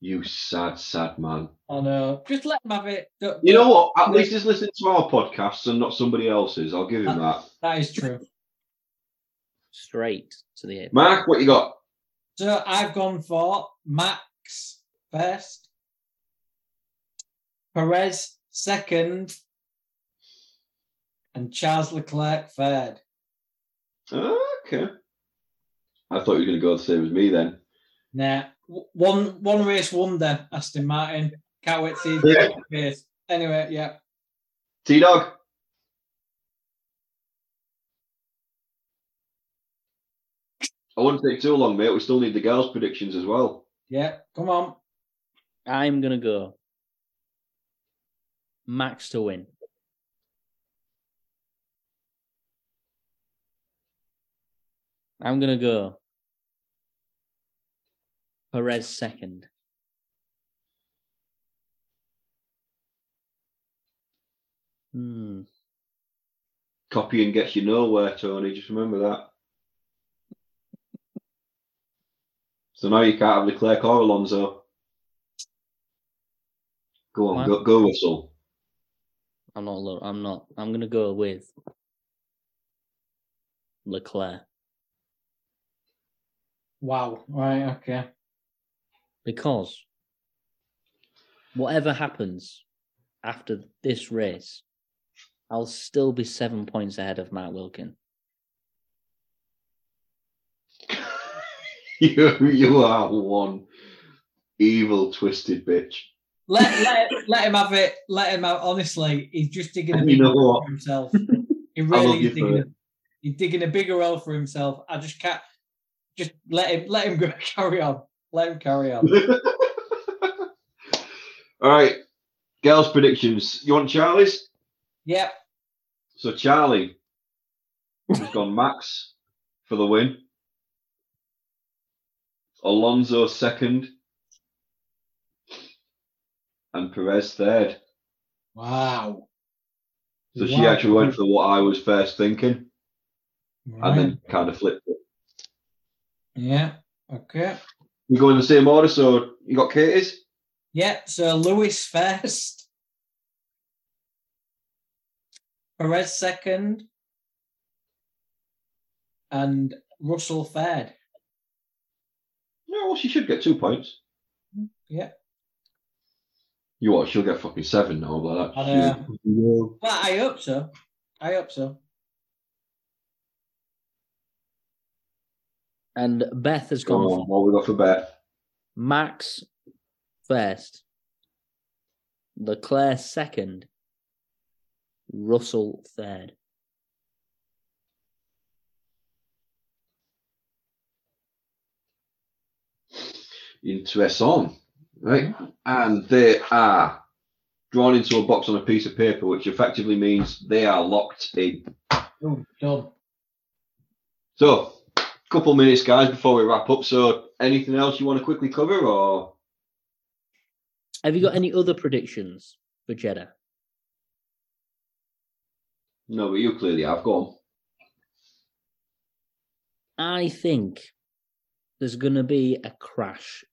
Speaker 3: You sad, sad man.
Speaker 4: Oh no. Just let him have it. Don't-
Speaker 3: You know what? At least he's listening to our podcasts and not somebody else's. I'll give him that.
Speaker 4: That is true.
Speaker 5: Straight to the ape.
Speaker 3: Mark, what you got?
Speaker 4: So I've gone for Max first, Perez second, and Charles Leclerc third.
Speaker 3: Okay. I thought you were going to go the same as me then.
Speaker 4: Nah, one one race wonder, Aston Martin. Can't wait to see his
Speaker 3: Yeah.
Speaker 4: face. Anyway, yeah.
Speaker 3: T Dog. I wouldn't take too long, mate. We still need the girls' predictions as well.
Speaker 4: Yeah, come on.
Speaker 5: I'm gonna go. Max to win. I'm gonna go. Perez second. Hmm.
Speaker 3: Copying gets you nowhere, Tony. Just remember that. So now you can't have Leclerc or Alonso. Go on, go, go Russell.
Speaker 5: I'm not. I'm not. I'm gonna go with Leclerc
Speaker 4: Wow. Right. Okay.
Speaker 5: because whatever happens after this race, I'll still be seven points ahead of Matt Wilkin.
Speaker 3: you, you are one evil, twisted bitch.
Speaker 4: Let let let him have it. Let him have. Honestly, he's just digging a
Speaker 3: You
Speaker 4: big hole for himself. He really is digging. A, he's digging a bigger hole for himself. I just can't. Just let him. Let him go. Carry on. Let him carry on.
Speaker 3: All right, girls' predictions. You want Charlie's?
Speaker 4: Yep.
Speaker 3: So Charlie has gone Max for the win. Alonso second. And Perez third.
Speaker 4: Wow.
Speaker 3: So she actually went for what I was first thinking
Speaker 4: Right.
Speaker 3: and then kind of flipped it.
Speaker 4: Yeah. Okay.
Speaker 3: We go in the same order. So you got Katie's.
Speaker 4: Yeah, so Lewis first. Perez second. And Russell third.
Speaker 3: No, well, she should get two points.
Speaker 4: Mm, yeah.
Speaker 3: You what? She'll get fucking seven now. Like that.
Speaker 4: I know. Well, I hope so. I hope so.
Speaker 5: And Beth has
Speaker 3: Come
Speaker 5: gone
Speaker 3: on, what we got for Beth?
Speaker 5: Max first, Leclerc second, Russell third.
Speaker 3: Interesting. Right. And they are drawn into a box on a piece of paper, which effectively means they are locked in.
Speaker 4: Oh, done.
Speaker 3: So, couple minutes, guys, before we wrap up. So, anything else you want to quickly cover, or
Speaker 5: Have you got any other predictions for Jeddah?
Speaker 3: no? But you clearly have. gone.
Speaker 5: I think there's going to be a crash,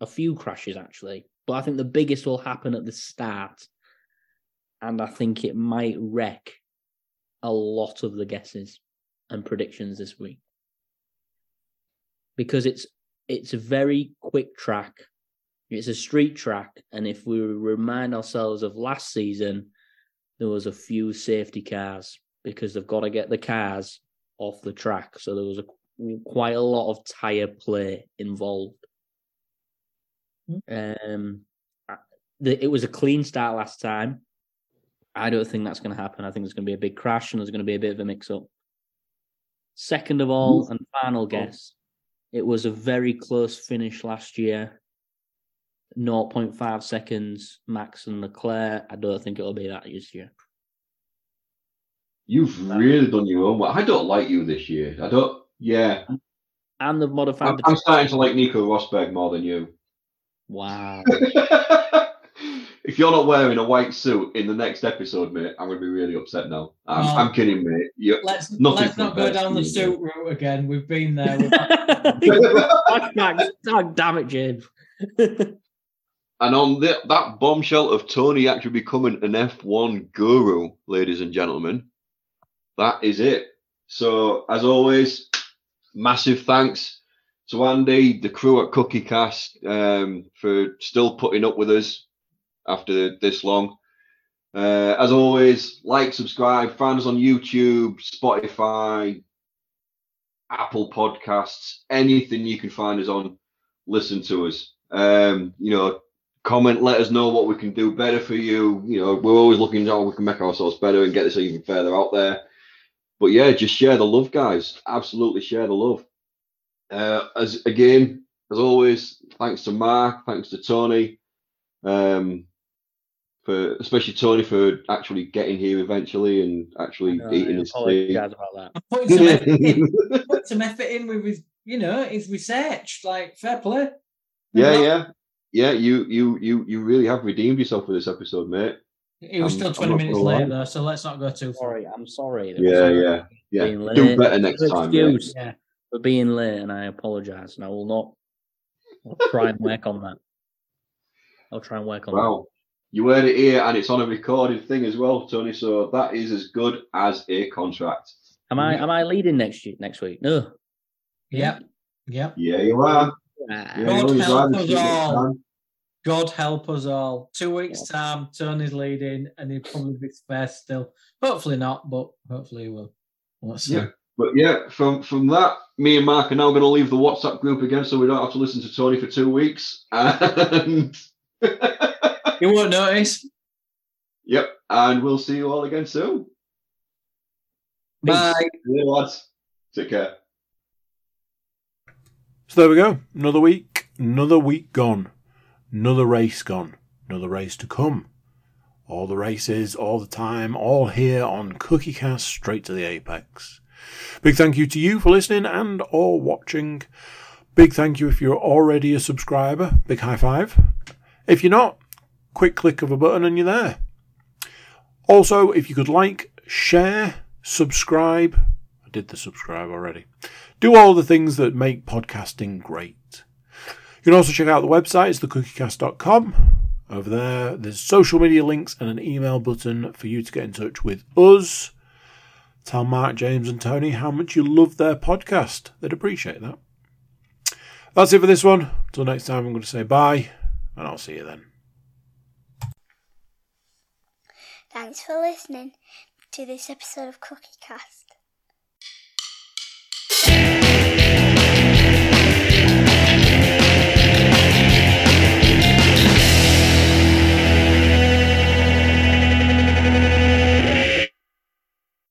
Speaker 5: a few crashes actually, but I think the biggest will happen at the start, and I think it might wreck a lot of the guesses and predictions this week because it's it's a very quick track. It's a street track, and if we remind ourselves of last season, there was a few safety cars because they've got to get the cars off the track. So there was a quite a lot of tire play involved. Um, the, it was a clean start last time. I don't think that's going to happen. I think there's going to be a big crash and there's going to be a bit of a mix up. Second of all, and final guess, it was a very close finish last year. 0.5 seconds max and Leclerc. I don't think it'll be that this year.
Speaker 3: You've really done your own work. I don't like you this year. I don't. Yeah,
Speaker 5: And they've modified
Speaker 3: I'm,
Speaker 5: the
Speaker 3: I'm starting to like Nico Rosberg more than you.
Speaker 5: Wow.
Speaker 3: if you're not wearing a white suit in the next episode, mate, I'm going to be really upset now. I'm,
Speaker 4: Oh.
Speaker 3: I'm kidding, mate. You,
Speaker 4: Let's let's not go down the
Speaker 3: you,
Speaker 4: suit route again. We've been there. We've
Speaker 5: God damn it, James.
Speaker 3: And on the, that bombshell of Tony actually becoming an F1 guru, ladies and gentlemen, that is it. So, as always, massive thanks to Andy, the crew at Cookie Cast, um, for still putting up with us after this long. Uh, as always, like, subscribe, find us on YouTube, Spotify, Apple Podcasts, anything you can find us on, listen to us. Um, you know, comment, let us know what we can do better for you. You know, we're always looking at how we can make ourselves better and get this even further out there. But yeah, just share the love, guys. Absolutely share the love. Uh, as again, as always, thanks to Mark, thanks to Tony, um, for especially Tony for actually getting here eventually and actually eating his tea.
Speaker 5: about that.
Speaker 4: I'm putting some effort in. Put some effort in with his, you know, his research. Like fair play.
Speaker 3: Yeah,
Speaker 4: Well,
Speaker 3: yeah, yeah. You, you, you, you really have redeemed yourself for this episode, mate.
Speaker 4: He was
Speaker 3: I'm-
Speaker 4: still 20 minutes
Speaker 3: gonna lie.
Speaker 4: late though, so let's not go too far.
Speaker 5: Sorry, I'm sorry. There
Speaker 3: Yeah, yeah, yeah.
Speaker 5: Being
Speaker 3: Do
Speaker 5: late.
Speaker 3: better next
Speaker 5: Good
Speaker 3: time. mate.
Speaker 5: excuse
Speaker 4: Yeah.
Speaker 5: for being late, and I apologize. And I will not I'll try and work on that. I'll try and work on
Speaker 3: Wow. You heard it here, and it's on a recorded thing as well, Tony. So that is as good as a contract.
Speaker 5: Am I am I leading next year, next week? No.
Speaker 4: Yep. Yep.
Speaker 3: Yeah, you are.
Speaker 5: Ah,
Speaker 3: Yeah,
Speaker 4: God
Speaker 3: you
Speaker 4: help us all. God help us all. Two weeks' time, Tony's leading, and he'll probably be first still. Hopefully not, but hopefully he will. Let's see.
Speaker 3: Yeah. But yeah, from from that, me and Mark are now going to leave the WhatsApp group again, so we don't have to listen to Tony for two weeks. And
Speaker 4: You won't notice.
Speaker 3: yep, and we'll see you all again soon.
Speaker 4: Bye.
Speaker 3: Yeah, lads, take care.
Speaker 1: So there we go. Another week, another week gone, another race gone, another race to come. All the races, all the time, all here on Cookie Cast, straight to the apex. Big thank you to you for listening and or watching. Big thank you if you're already a subscriber. Big high five. If you're not, quick click of a button and you're there. Also, if you could like, share, subscribe. I did the subscribe already. Do all the things that make podcasting great. You can also check out the website, it's thecookiecast.com. Over there, there's social media links and an email button for you to get in touch with us. Tell Mark, James, and Tony how much you love their podcast. They'd appreciate that. That's it for this one. Until next time, I'm going to say bye, and I'll see you then.
Speaker 7: Thanks for listening to this episode of Cookie Cast.